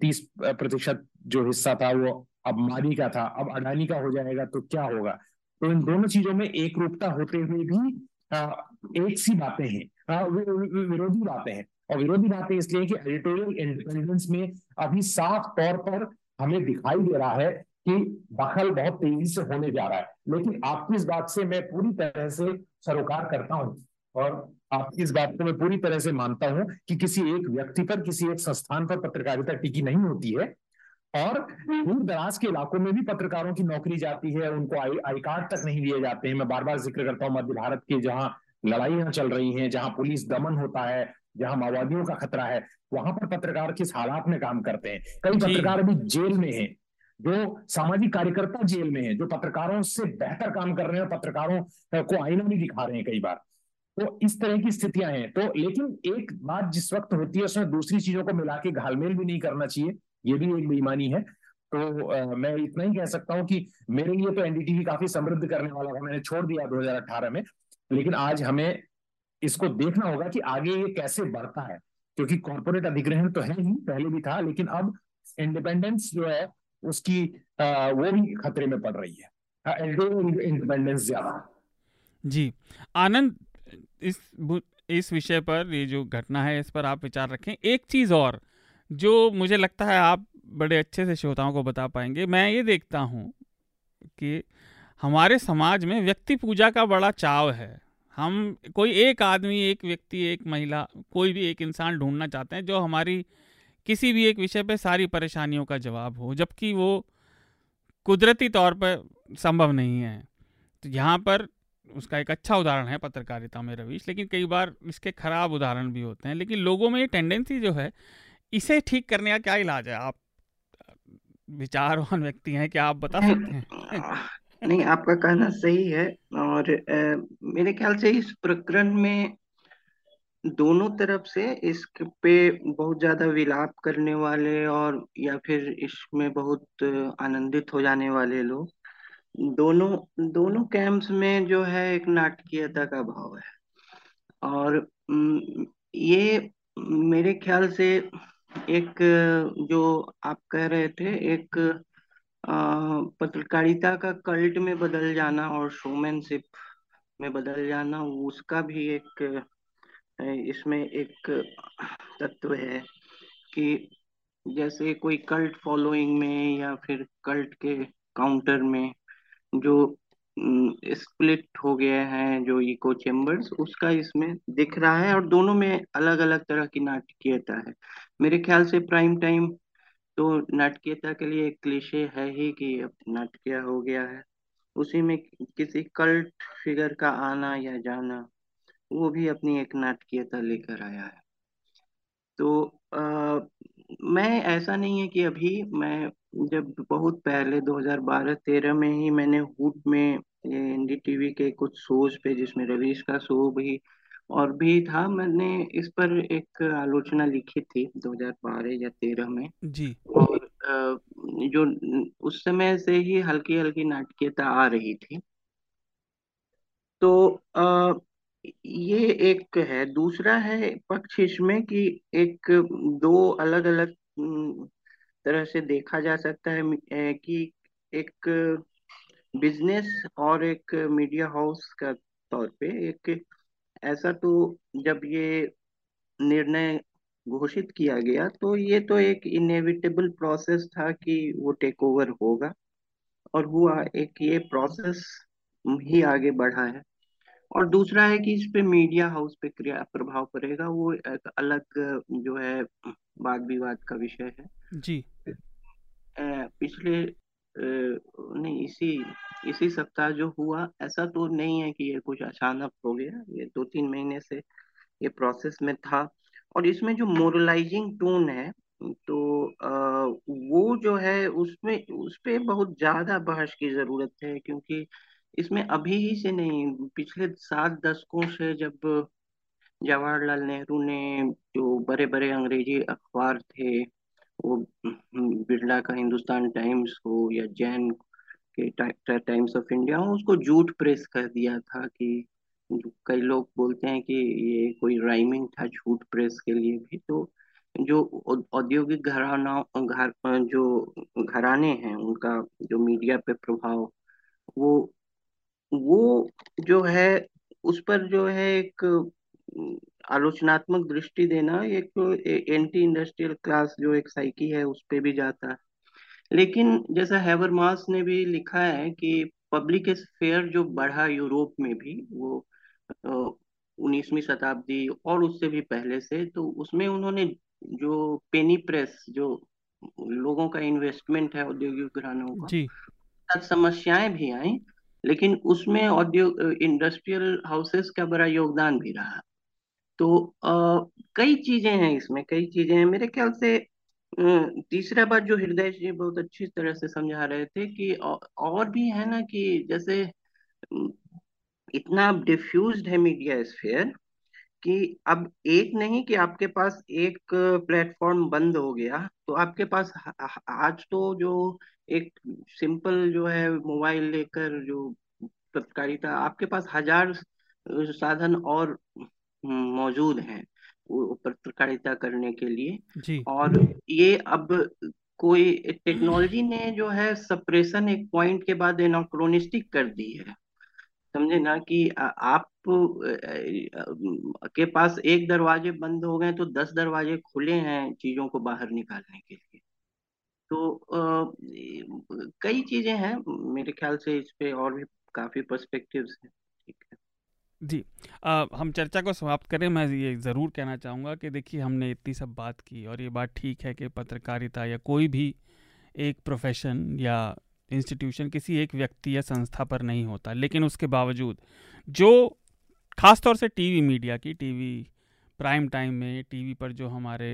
तीस प्रतिशत जो हिस्सा था वो अब मारी का था अब अडानी का हो जाएगा तो क्या होगा? तो इन दोनों चीज़ों में एक रूपता होते हुए भी आ, एक सी बातें हैं। विरोधी बातें हैं। और विरोधी बातें इसलिए कि एडिटोरियल इंडिपेंडेंस में अभी साफ़ तौर पर हमें दिखाई दे रहा है कि दखल बहुत तेज़ी से होने जा रहा है। लेकिन आपकी इस बात से मैं पूरी तरह से सरोकार करता हूँ और आपकी इस बात को मैं पूरी तरह से मानता हूँ कि किसी एक व्यक्ति पर किसी एक संस्थान पर पत्रकारिता टिकी नहीं होती है और दूर दराज के इलाकों में भी पत्रकारों की नौकरी जाती है उनको आई आई कार्ड तक नहीं दिए जाते हैं। मैं बार बार ज़िक्र करता हूँ मध्य भारत के जहाँ लड़ाइयाँ चल रही हैं जहाँ पुलिस दमन होता है जहाँ माओवादियों का खतरा है वहाँ पर पत्रकार किस हालात में काम करते हैं? कई पत्रकार अभी जेल में हैं। जो सामाजिक कार्यकर्ता जेल में है जो पत्रकारों से बेहतर काम कर रहे हैं पत्रकारों को आईना भी दिखा रहे हैं कई बार। तो इस तरह की स्थितियाँ हैं। तो लेकिन एक बात जिस वक्त होती है उसमें दूसरी चीज़ों को मिला के घालमेल भी नहीं करना चाहिए ये भी एक बेईमानी है। तो आ, मैं इतना ही कह सकता हूँ कि मेरे लिए तो एनडीटीवी काफ़ी समृद्ध करने वाला था मैंने छोड़ दिया 2018 में। लेकिन आज हमें इसको देखना होगा कि आगे ये कैसे बढ़ता है क्योंकि कॉर्पोरेट अधिग्रहण तो है ही पहले भी था लेकिन अब इंडिपेंडेंस जो है उसकी आ, वो भी खतरे में पड़ रही है। इंडिपेंडेंस ज़्यादा। जी आनंद इस इस विषय पर ये जो घटना है इस पर आप विचार रखें। एक चीज़ और जो मुझे लगता है आप बड़े अच्छे से श्रोताओं को बता पाएँगे मैं ये देखता हूँ कि हमारे समाज में व्यक्ति पूजा का बड़ा चाव है। हम कोई एक आदमी एक व्यक्ति एक महिला कोई भी एक इंसान ढूंढना चाहते हैं जो हमारी किसी भी एक विषय पे सारी परेशानियों का जवाब हो जबकि वो कुदरती तौर पर संभव नहीं है। तो यहाँ पर उसका एक अच्छा उदाहरण है पत्रकारिता में रवीश लेकिन कई बार इसके खराब उदाहरण भी होते हैं। लेकिन लोगों में ये टेंडेंसी जो है इसे ठीक करने का क्या इलाज है? आप विचारवान व्यक्ति हैं क्या आप बता सकते हैं? नहीं आपका कहना सही है और आ, मेरे ख्याल से इस प्रकरण में दोनों तरफ़ से इस पे बहुत ज़्यादा विलाप करने वाले और या फिर इसमें बहुत आनंदित हो जाने वाले लोग, दोनों दोनों कैंप्स में जो है एक नाटकीयता का भाव है। और ये मेरे ख्याल से एक जो आप कह रहे थे, एक पत्रकारिता का कल्ट में बदल जाना और शोमैनशिप में बदल जाना, उसका भी एक इसमें एक तत्व है कि जैसे कोई कल्ट फॉलोइंग में या फिर कल्ट के काउंटर में जो स्प्लिट हो गए हैं, जो इको चेम्बर्स उसका इसमें दिख रहा है और दोनों में अलग अलग तरह की नाटकीयता है। मेरे ख्याल से प्राइम टाइम तो नाटकीयता के लिए एक क्लिशे है ही कि अब नाटकीय हो गया है। उसी में किसी कल्ट फिगर का आना या जाना वो भी अपनी एक नाटकीयता लेकर आया है। तो आ, मैं ऐसा नहीं है कि अभी मैं जब बहुत पहले 2012-13 में ही मैंने हुड में एनडीटीवी के कुछ शोज़ पे जिसमें रवीश का शो भी और भी था मैंने इस पर एक आलोचना लिखी थी 2012 या 13 में। जी। और जो उस समय से ही हल्की हल्की नाटकीयता आ रही थी। तो ये एक है, दूसरा है पक्ष इसमें कि एक दो अलग अलग तरह से देखा जा सकता है कि एक बिज़नेस और एक मीडिया हाउस का तौर पे एक, ऐसा तो जब ये निर्णय घोषित किया गया तो ये तो एक इनएविटेबल प्रोसेस था कि वो टेक ओवर होगा और हुआ, एक ये प्रोसेस ही आगे बढ़ा है। और दूसरा है कि इस पे मीडिया हाउस पे क्रिया प्रभाव पड़ेगा वो एक अलग जो है वाद विवाद का विषय है। जी। पिछले नहीं इसी इसी सप्ताह जो हुआ ऐसा तो नहीं है कि ये कुछ अचानक हो गया ये दो तीन महीने से ये प्रोसेस में था। और इसमें जो मोरलाइजिंग टोन है तो आ, वो जो है उसमें उस पर बहुत ज़्यादा बहस की ज़रूरत है क्योंकि इसमें अभी ही से नहीं, पिछले सात दशकों से जब जवाहरलाल नेहरू ने जो बड़े बड़े अंग्रेज़ी अखबार थे, वो बिरला का हिंदुस्तान टाइम्स हो या जैन के टाइम्स ऑफ़ इंडिया हो, उसको झूठ प्रेस कर दिया था कि कई लोग बोलते हैं कि ये कोई राइमिंग था झूठ प्रेस के लिए भी तो जो औद्योगिक घराना, घर, जो घराने हैं, उनका जो मीडिया पे प्रभाव, वो वो जो है उस पर जो है एक आलोचनात्मक दृष्टि देना एक तो एंटी इंडस्ट्रियल क्लास जो एक साइकी है उस पर भी जाता है। लेकिन जैसा हैवर मास ने भी लिखा है कि पब्लिक स्फेयर जो बढ़ा यूरोप में भी वो उन्नीसवीं शताब्दी और उससे भी पहले से तो उसमें उन्होंने जो पेनी प्रेस जो लोगों का इन्वेस्टमेंट है औद्योगिक घरानों का जी। समस्याएँ भी आई लेकिन उसमें औद्योग इंडस्ट्रियल हाउसेस का बड़ा योगदान भी रहा। तो आ, कई चीज़ें हैं इसमें कई चीज़ें हैं। मेरे ख्याल से तीसरा बात जो हृदय जी बहुत अच्छी तरह से समझा रहे थे कि और भी है ना कि जैसे इतना डिफ्यूज है मीडिया स्फेयर कि अब एक नहीं कि आपके पास एक प्लेटफॉर्म बंद हो गया तो आपके पास आज तो जो एक सिंपल जो है मोबाइल लेकर जो पत्रकारिता आपके पास हज़ार साधन और मौजूद हैं पत्रकारिता करने के लिए। जी। और ये अब कोई टेक्नोलॉजी ने जो है सप्रेशन एक पॉइंट के बाद एनाक्रोनिस्टिक कर दी है। समझे ना कि आप के पास एक दरवाजे बंद हो गए तो दस दरवाजे खुले हैं चीज़ों को बाहर निकालने के लिए। तो आ, कई चीज़ें हैं मेरे ख्याल से इस पे और भी काफ़ी पर्सपेक्टिव्स हैं। ठीक है। जी आ, हम चर्चा को समाप्त करें। मैं ये ज़रूर कहना चाहूँगा कि देखिए हमने इतनी सब बात की और ये बात ठीक है कि पत्रकारिता या कोई भी एक प्रोफेशन या इंस्टीट्यूशन किसी एक व्यक्ति या संस्था पर नहीं होता। लेकिन उसके बावजूद जो खासतौर से टीवी मीडिया की टीवी प्राइम टाइम में टीवी पर जो हमारे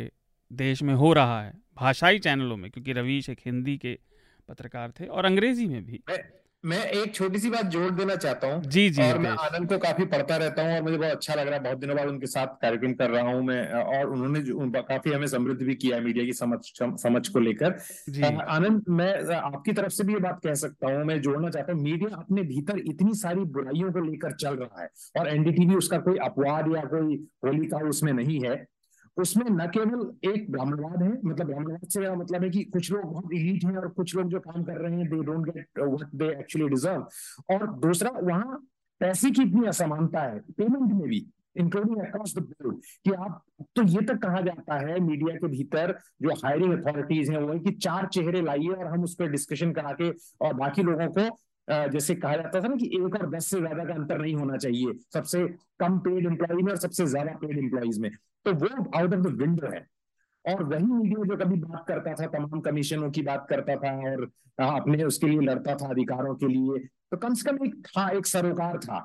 देश में हो रहा है भाषाई चैनलों में क्योंकि रवीश एक हिंदी के पत्रकार थे और अंग्रेज़ी में भी। मैं एक छोटी सी बात जोड़ देना चाहता हूँ। जी जी और मैं आनंद को काफ़ी पढ़ता रहता हूँ और मुझे बहुत अच्छा लग रहा है बहुत दिनों बाद उनके साथ कार्यक्रम कर रहा हूँ मैं और उन्होंने जो काफ़ी हमें समृद्ध भी किया मीडिया की समझ समझ को लेकर। आनंद मैं आपकी तरफ़ से भी ये बात कह सकता हूँ मैं जोड़ना चाहता हूँ मीडिया अपने भीतर इतनी सारी बुराइयों को लेकर चल रहा है और एनडीटीवी उसका कोई अपवाद या कोई होलिका उसमें नहीं है उसमें न केवल एक ब्राह्मणवाद है मतलब ब्राह्मणवाद से मतलब है कि कुछ लोग बहुत इलीट हैं और कुछ लोग जो काम कर रहे हैं they don't get what they actually deserve और दूसरा, वहाँ पैसे की इतनी असमानता है पेमेंट में भी इंक्लूडिंग अक्रॉस द बोर्ड कि आप तो ये तक कहा जाता है मीडिया के भीतर जो हायरिंग अथॉरिटीज हैं वो कि चार चेहरे लाइए और हम उस पर डिस्कशन करा के और बाकी लोगों को जैसे कहा जाता था ना कि एक और दस से ज़्यादा का अंतर नहीं होना चाहिए, सबसे कम पेड एम्प्लॉय में और सबसे ज़्यादा पेड एम्प्लॉयज़ में। तो वो आउट ऑफ़ द विंडो है। और वही मीडिया जो कभी बात करता था तमाम कमीशनों की बात करता था और अपने उसके लिए लड़ता था अधिकारों के लिए तो कम से कम एक था एक सरोकार था।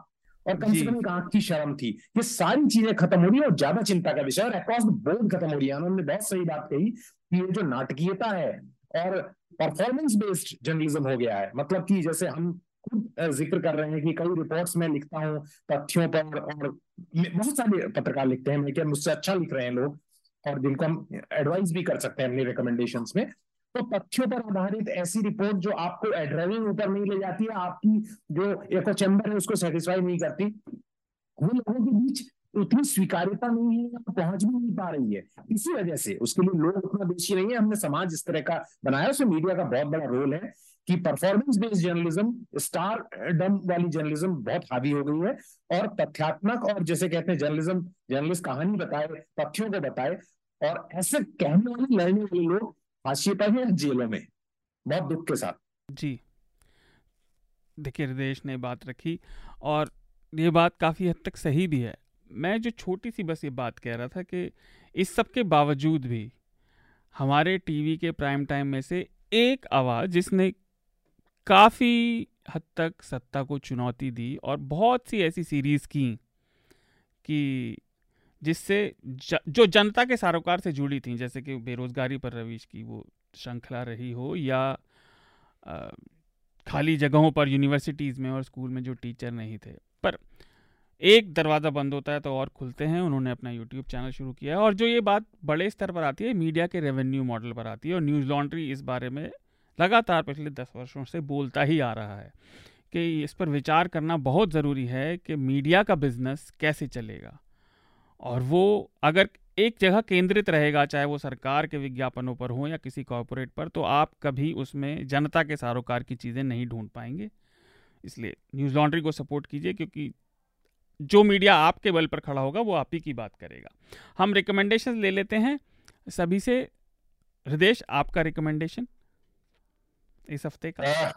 और कम से कम एक आँख की शर्म थी। ये सारी चीज़ें खत्म हो रही है और ज़्यादा चिंता का विषय और अक्रॉस द बोर्ड खत्म हो रही है। उन्होंने बहुत सही बात कही कि ये जो नाटकीयता है और परफॉर्मेंस बेस्ड जर्नलिज्म हो गया है। मतलब कि जैसे हम खुद ज़िक्र कर रहे हैं कि कई रिपोर्ट्स में लिखता हूँ तथ्यों पर और बहुत सारे पत्रकार लिखते हैं क्या मुझसे अच्छा लिख रहे हैं लोग और जिनको हम एडवाइस भी कर सकते हैं अपनी रिकमेंडेशन में। तो तथ्यों पर आधारित ऐसी रिपोर्ट जो आपको एड्रेविंग ऊपर नहीं ले जाती है आपकी जो एको चैम्बर है उसको सेटिस्फाई नहीं करती, वो लोगों के बीच उतनी स्वीकार्यता नहीं है पहुँच भी नहीं पा रही है। इसी वजह से उसके लिए लोग उतना दोषी नहीं है। हमने समाज इस तरह का बनाया, उसमें मीडिया का बहुत बड़ा रोल है। कि परफॉर्मेंस बेस्ड जर्नलिज्म स्टार डम वाली जर्नलिज्म बहुत हावी हो गई है और तथ्यात्मक और जैसे कहते हैं जर्नलिज्म जर्नलिस्ट कहानी बताए, तथ्यों को बताए और ऐसे कहने वाले, लड़ने वाले लोग फांसी पर हैं जेलों में, बहुत दुख के साथ। जी। देखिए हृदय ने बात रखी और ये बात काफ़ी हद तक सही भी है। मैं जो छोटी सी बस ये बात कह रहा था कि इस सब के बावजूद भी हमारे टीवी के प्राइम टाइम में से एक आवाज़ जिसने काफ़ी हद तक सत्ता को चुनौती दी और बहुत सी ऐसी सीरीज़ की कि जिससे ज, जो जनता के सारोकार से जुड़ी थी जैसे कि बेरोज़गारी पर रवीश की वो श्रृंखला रही हो या आ, खाली जगहों पर यूनिवर्सिटीज़ में और स्कूल में जो टीचर नहीं थे। पर एक दरवाज़ा बंद होता है तो और खुलते हैं उन्होंने अपना यूट्यूब चैनल शुरू किया है और जो ये बात बड़े स्तर पर आती है मीडिया के रेवेन्यू मॉडल पर आती है और न्यूज़ लॉन्ड्री इस बारे में लगातार पिछले दस वर्षों से बोलता ही आ रहा है कि इस पर विचार करना बहुत ज़रूरी है कि मीडिया का बिज़नेस कैसे चलेगा। और वो अगर एक जगह केंद्रित रहेगा, चाहे वो सरकार के विज्ञापनों पर हो या किसी कॉरपोरेट पर तो आप कभी उसमें जनता के सारोकार की चीज़ें नहीं ढूंढ पाएँगे। इसलिए न्यूज़ लॉन्ड्री को सपोर्ट कीजिए, क्योंकि जो मीडिया आपके बल पर खड़ा होगा, वो आप ही की बात करेगा। हम रिकमेंडेशन ले लेते हैं। सभी से हृदय आपका रिकमेंडेशन इस हफ़्ते का? आ,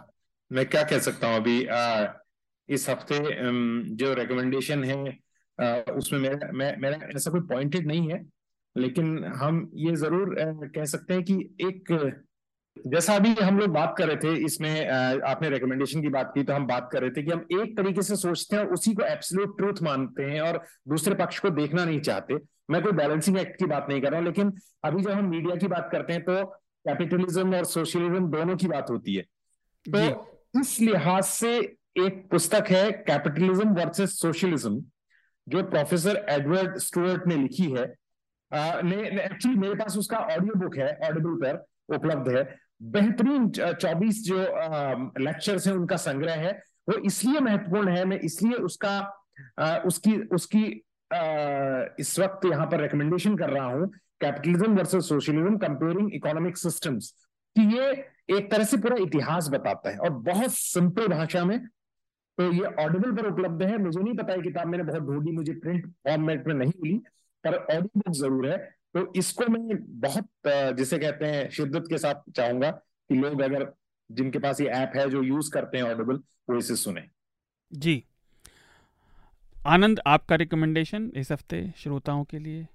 मैं क्या कह सकता हूँ अभी आ, इस हफ़्ते जो रिकमेंडेशन है आ, उसमें मेरा मैं मेरा ऐसा कोई पॉइंटेड नहीं है लेकिन हम ये ज़रूर कह सकते हैं कि एक जैसा अभी हम लोग बात कर रहे थे इसमें आपने रिकमेंडेशन की बात की तो हम बात कर रहे थे कि हम एक तरीके से सोचते हैं उसी को एब्सोल्यूट ट्रूथ मानते हैं और दूसरे पक्ष को देखना नहीं चाहते। मैं कोई बैलेंसिंग एक्ट की बात नहीं कर रहा हूँ लेकिन अभी जब हम मीडिया की बात करते हैं तो कैपिटलिज्म और सोशलिज्म दोनों की बात होती है। तो इस लिहाज से एक पुस्तक है कैपिटलिज्म वर्सेस सोशलिज्म जो प्रोफेसर एडवर्ड स्टुअर्ट ने लिखी है। एक्चुअली मेरे पास उसका ऑडियो बुक है ऑडिबल पर उपलब्ध है। बेहतरीन चौबीस जो लेक्चर्स हैं उनका संग्रह है। वो इसलिए महत्वपूर्ण है मैं इसलिए उसका आ, उसकी उसकी आ, इस वक्त यहाँ पर रिकमेंडेशन कर रहा हूँ capitalism versus socialism comparing economic systems कि ये एक तरह से पूरा इतिहास बताता है और बहुत सिंपल भाषा में तो ये ऑडिबल पर उपलब्ध है। मुझे नहीं पता है किताब मैंने बहुत ढूंढी, मुझे प्रिंट फॉर्मेट में नहीं मिली, पर ऑडियो बुक ज़रूर है। तो इसको मैं बहुत, जिसे कहते हैं, शिद्दत के साथ चाहूँगा कि लोग अगर जिनके पास ये ऐप है जो यूज़ करते हैं ऑडिबल वो इसे सुने। जी। आनंद, आपका रिकमेंडेशन इस हफ़्ते श्रोताओं के लिए?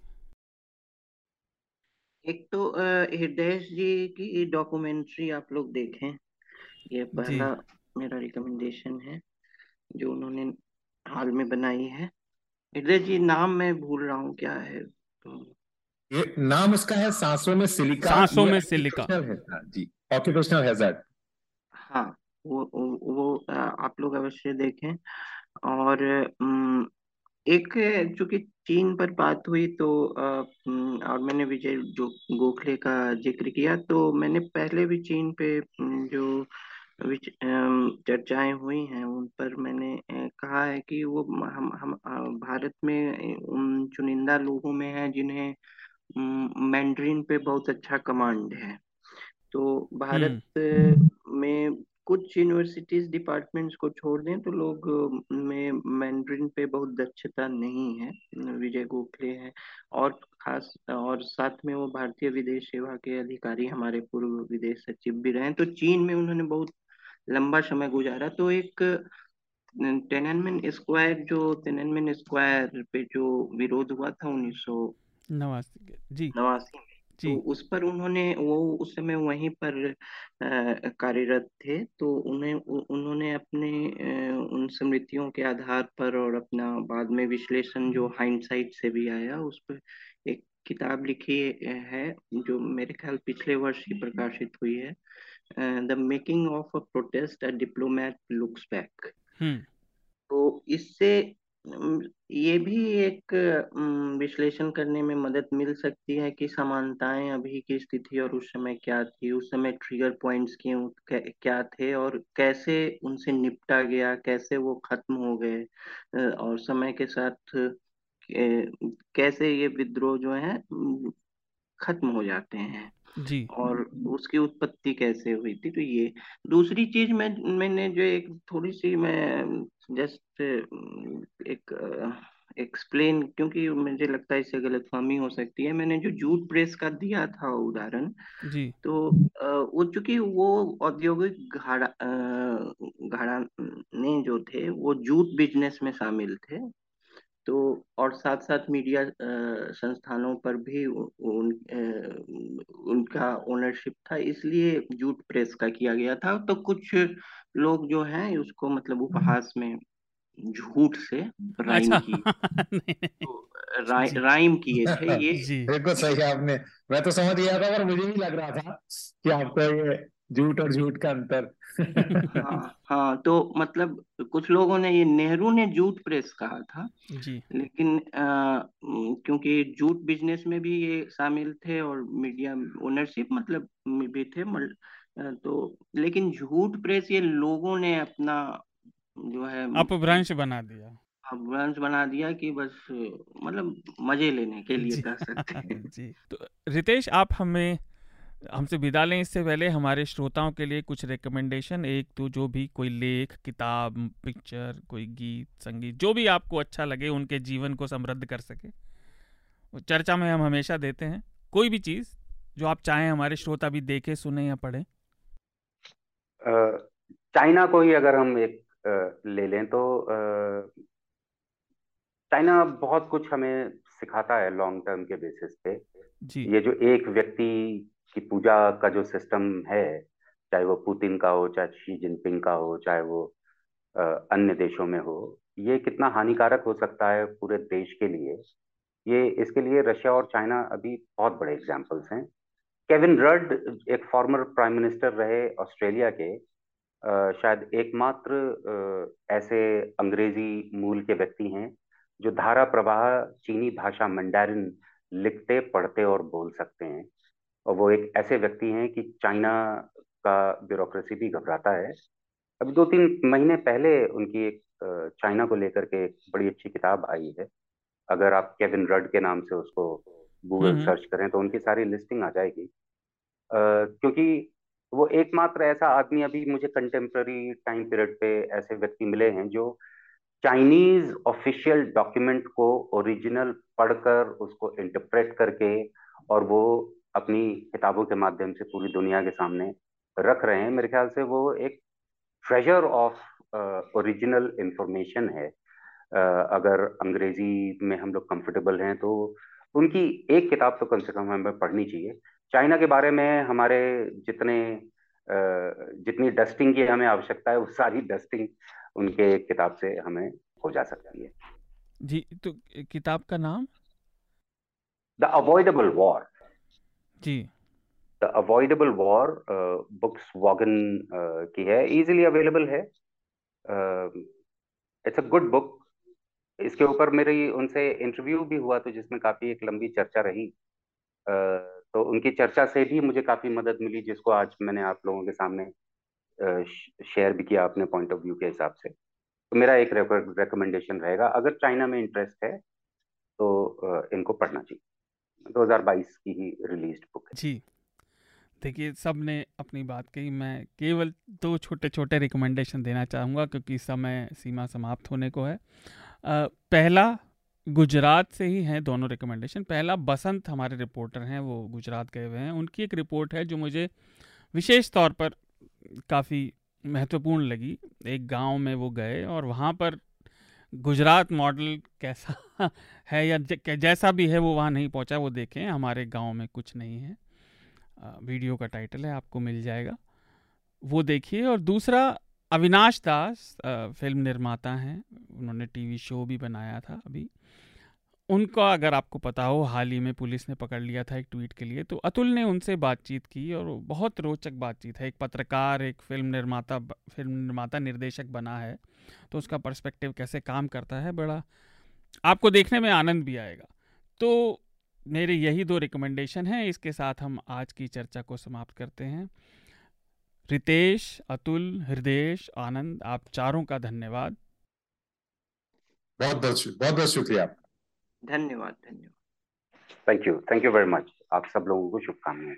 एक तो हृदय जी की डॉक्यूमेंट्री आप लोग देखें। ये पहला मेरा रिकमेंडेशन है जो उन्होंने हाल में बनाई है। हृदय जी नाम मैं भूल रहा हूँ क्या है? तो ये नाम इसका है सांसों में सिलिका। सांसों में सिलिका। हाँ, जी। ऑक्यूपेशनल हैजर्ड हाँ वो वो आप लोग अवश्य देखें। और एक चूँकि चीन पर बात हुई तो और मैंने विजय जो गोखले का ज़िक्र किया तो मैंने पहले भी चीन पे जो चर्चाएँ हुई हैं उन पर मैंने कहा है कि वो हम हम भारत में उन चुनिंदा लोगों में है जिन्हें मैंड्रीन पे बहुत अच्छा कमांड है तो भारत हम्म। में कुछ यूनिवर्सिटीज डिपार्टमेंट्स को छोड़ दें तो लोग में मैंड्रिन पे बहुत दक्षता नहीं है विजय गोखले है और खास और साथ में वो भारतीय विदेश सेवा के अधिकारी हमारे पूर्व विदेश सचिव भी रहे तो चीन में उन्होंने बहुत लंबा समय गुजारा। तो एक टेनमेन स्क्वायर जो टेनमेन स्क्वायर पे जो विरोध हुआ था उन्नीस सौ नवासी जी। नवासी में तो उस पर उन्होंने वो उस समय वहीं पर कार्यरत थे तो उन्हें उन्होंने अपने उन स्मृतियों के आधार पर और अपना बाद में विश्लेषण जो हाइंडसाइट से भी आया उस पर एक किताब लिखी है जो मेरे ख्याल पिछले वर्ष ही प्रकाशित हुई है the making of a protest a diplomat looks back तो इससे ये भी एक विश्लेषण करने में मदद मिल सकती है कि समानताएँ अभी की स्थिति और उस समय क्या थी, उस समय ट्रिगर पॉइंट्स क्यों क्या थे और कैसे उनसे निपटा गया, कैसे वो खत्म हो गए और समय के साथ कैसे ये विद्रोह जो है खत्म हो जाते हैं। जी। और उसकी उत्पत्ति कैसे हुई थी तो ये। दूसरी चीज़ मैं मैंने जो एक थोड़ी सी मैं जस्ट एक एक्सप्लेन क्योंकि मुझे लगता है इससे गलत गलतफहमी हो सकती है। मैंने जो जूट प्रेस का दिया था उदाहरण जी। तो वो चूँकि वो औद्योगिक घाड़ा घाड़ा ने जो थे वो जूट बिज़नेस में शामिल थे। तो और साथ साथ मीडिया संस्थानों पर भी उन उनका ओनरशिप था इसलिए जूट प्रेस का किया गया था। तो कुछ लोग जो हैं उसको मतलब उपहास में झूठ से राइम अच्छा। की। तो रा, राइम किए थे ये बिल्कुल सही आपने। मैं तो समझ गया था पर मुझे नहीं लग रहा था कि आपको ये झूठ और झूठ का अंतर। हाँ हाँ तो मतलब कुछ लोगों ने ये नेहरू ने जूट प्रेस कहा था जी। लेकिन आ, क्योंकि जूट बिज़नेस में भी ये शामिल थे और मीडिया ओनरशिप मतलब भी थे तो लेकिन झूठ प्रेस ये लोगों ने अपना जो है अपभ्रंश बना दिया। अपभ्रंश बना दिया कि बस मतलब मज़े लेने के लिए कर सकते हैं। जी तो रितेश आप हमें हमसे विदा लें। इससे पहले हमारे श्रोताओं के लिए कुछ रिकमेंडेशन एक तो जो भी कोई लेख किताब पिक्चर कोई गीत संगीत जो भी आपको अच्छा लगे उनके जीवन को समृद्ध कर सके। चर्चा में हम हमेशा देते हैं। कोई भी चीज़ जो आप चाहें हमारे श्रोता भी देखे सुने या पढ़ें। चाइना को ही अगर हम एक ले लें तो चाइना बहुत कुछ हमें सिखाता है लॉन्ग टर्म के बेसिस पे। जी। ये जो एक व्यक्ति की पूजा का जो सिस्टम है चाहे वो पुतिन का हो चाहे शी जिनपिंग का हो चाहे वो अन्य देशों में हो ये कितना हानिकारक हो सकता है पूरे देश के लिए? ये इसके लिए रशिया और चाइना अभी बहुत बड़े एग्जाम्पल्स हैं। केविन रड एक फॉर्मर प्राइम मिनिस्टर रहे ऑस्ट्रेलिया के आ, शायद एकमात्र ऐसे अंग्रेज़ी मूल के व्यक्ति हैं जो धारा प्रवाह चीनी भाषा मंडारिन लिखते पढ़ते और बोल सकते हैं। और वो एक ऐसे व्यक्ति हैं कि चाइना का ब्यूरोक्रेसी भी घबराता है। अभी दो तीन महीने पहले उनकी एक चाइना को लेकर के एक बड़ी अच्छी किताब आई है। अगर आप केविन रड के नाम से उसको गूगल सर्च करें तो उनकी सारी लिस्टिंग आ जाएगी। क्योंकि वो एकमात्र ऐसा आदमी अभी मुझे कंटेम्प्ररी टाइम पीरियड पे ऐसे व्यक्ति मिले हैं जो चाइनीज़ ऑफिशियल डॉक्यूमेंट को ओरिजिनल पढ़कर उसको इंटरप्रेट करके और वो अपनी किताबों के माध्यम से पूरी दुनिया के सामने रख रहे हैं। मेरे ख्याल से वो एक ट्रेजर ऑफ़ ओरिजिनल इंफॉर्मेशन है। uh, अगर अंग्रेज़ी में हम लोग कंफर्टेबल हैं तो उनकी एक किताब तो कम से कम हमें पढ़नी चाहिए। चाइना के बारे में हमारे जितने जितनी डस्टिंग की हमें आवश्यकता है वो सारी डस्टिंग उनके एक किताब से हमें हो जा सकती है। जी तो किताब का नाम? द अवॉइडेबल वॉर जी। द अवॉइडेबल वॉर बुक्स वॉगन की है इजीली अवेलेबल है। इट्स अ गुड बुक इसके ऊपर मेरी उनसे इंटरव्यू भी हुआ तो जिसमें काफ़ी एक लंबी चर्चा रही। Uh, तो उनकी चर्चा से भी मुझे काफ़ी मदद मिली जिसको आज मैंने आप लोगों के सामने शेयर भी किया अपने पॉइंट ऑफ़ व्यू के हिसाब से। तो मेरा एक रिकमेंडेशन रहेगा। अगर चाइना में इंटरेस्ट है तो इनको पढ़ना चाहिए। 2022 की ही रिलीज़ बुक है। जी। देखिए सबने अपनी बात कही। मैं केवल दो छोटे छोटे रिकमेंडेशन देना चाहूँगा क्योंकि समय सीमा समाप्त होने को है। आ, पहला गुजरात से ही हैं दोनों रिकमेंडेशन पहला बसंत हमारे रिपोर्टर हैं वो गुजरात गए हुए हैं। उनकी एक रिपोर्ट है जो मुझे विशेष तौर पर काफ़ी महत्वपूर्ण लगी। एक गाँव में वो गए और वहाँ पर गुजरात मॉडल कैसा है या जैसा भी है वो वहाँ नहीं पहुँचा, वो देखें। हमारे गाँव में कुछ नहीं है। वीडियो का टाइटल है, आपको मिल जाएगा। वो देखिए और दूसरा, अविनाश दास फ़िल्म निर्माता हैं। उन्होंने टीवी शो भी बनाया था अभी। उनका अगर आपको पता हो, हाल ही में पुलिस ने पकड़ लिया था एक ट्वीट के लिए तो अतुल ने उनसे बातचीत की और बहुत रोचक बातचीत है। एक पत्रकार, एक फ़िल्म निर्माता फ़िल्म निर्माता, निर्देशक बना है तो उसका पर्सपेक्टिव कैसे काम करता है बड़ा आपको देखने में आनंद भी आएगा। तो मेरे यही दो रिकमेंडेशन हैं, इसके साथ हम आज की चर्चा को समाप्त करते हैं। रितेश, अतुल हृदय आनंद, आप चारों का धन्यवाद। बहुत बहुत बहुत शुक्रिया धन्यवाद धन्यवाद। Thank you thank you very much आप सब लोगों को शुभकामनाएँ।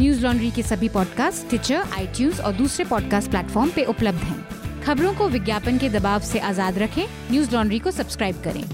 न्यूज़ लॉन्ड्री के सभी पॉडकास्ट ट्विटर आई और दूसरे पॉडकास्ट प्लेटफॉर्म पे उपलब्ध हैं। खबरों को विज्ञापन के दबाव से आज़ाद रखें। न्यूज़ लॉन्ड्री को सब्सक्राइब करें।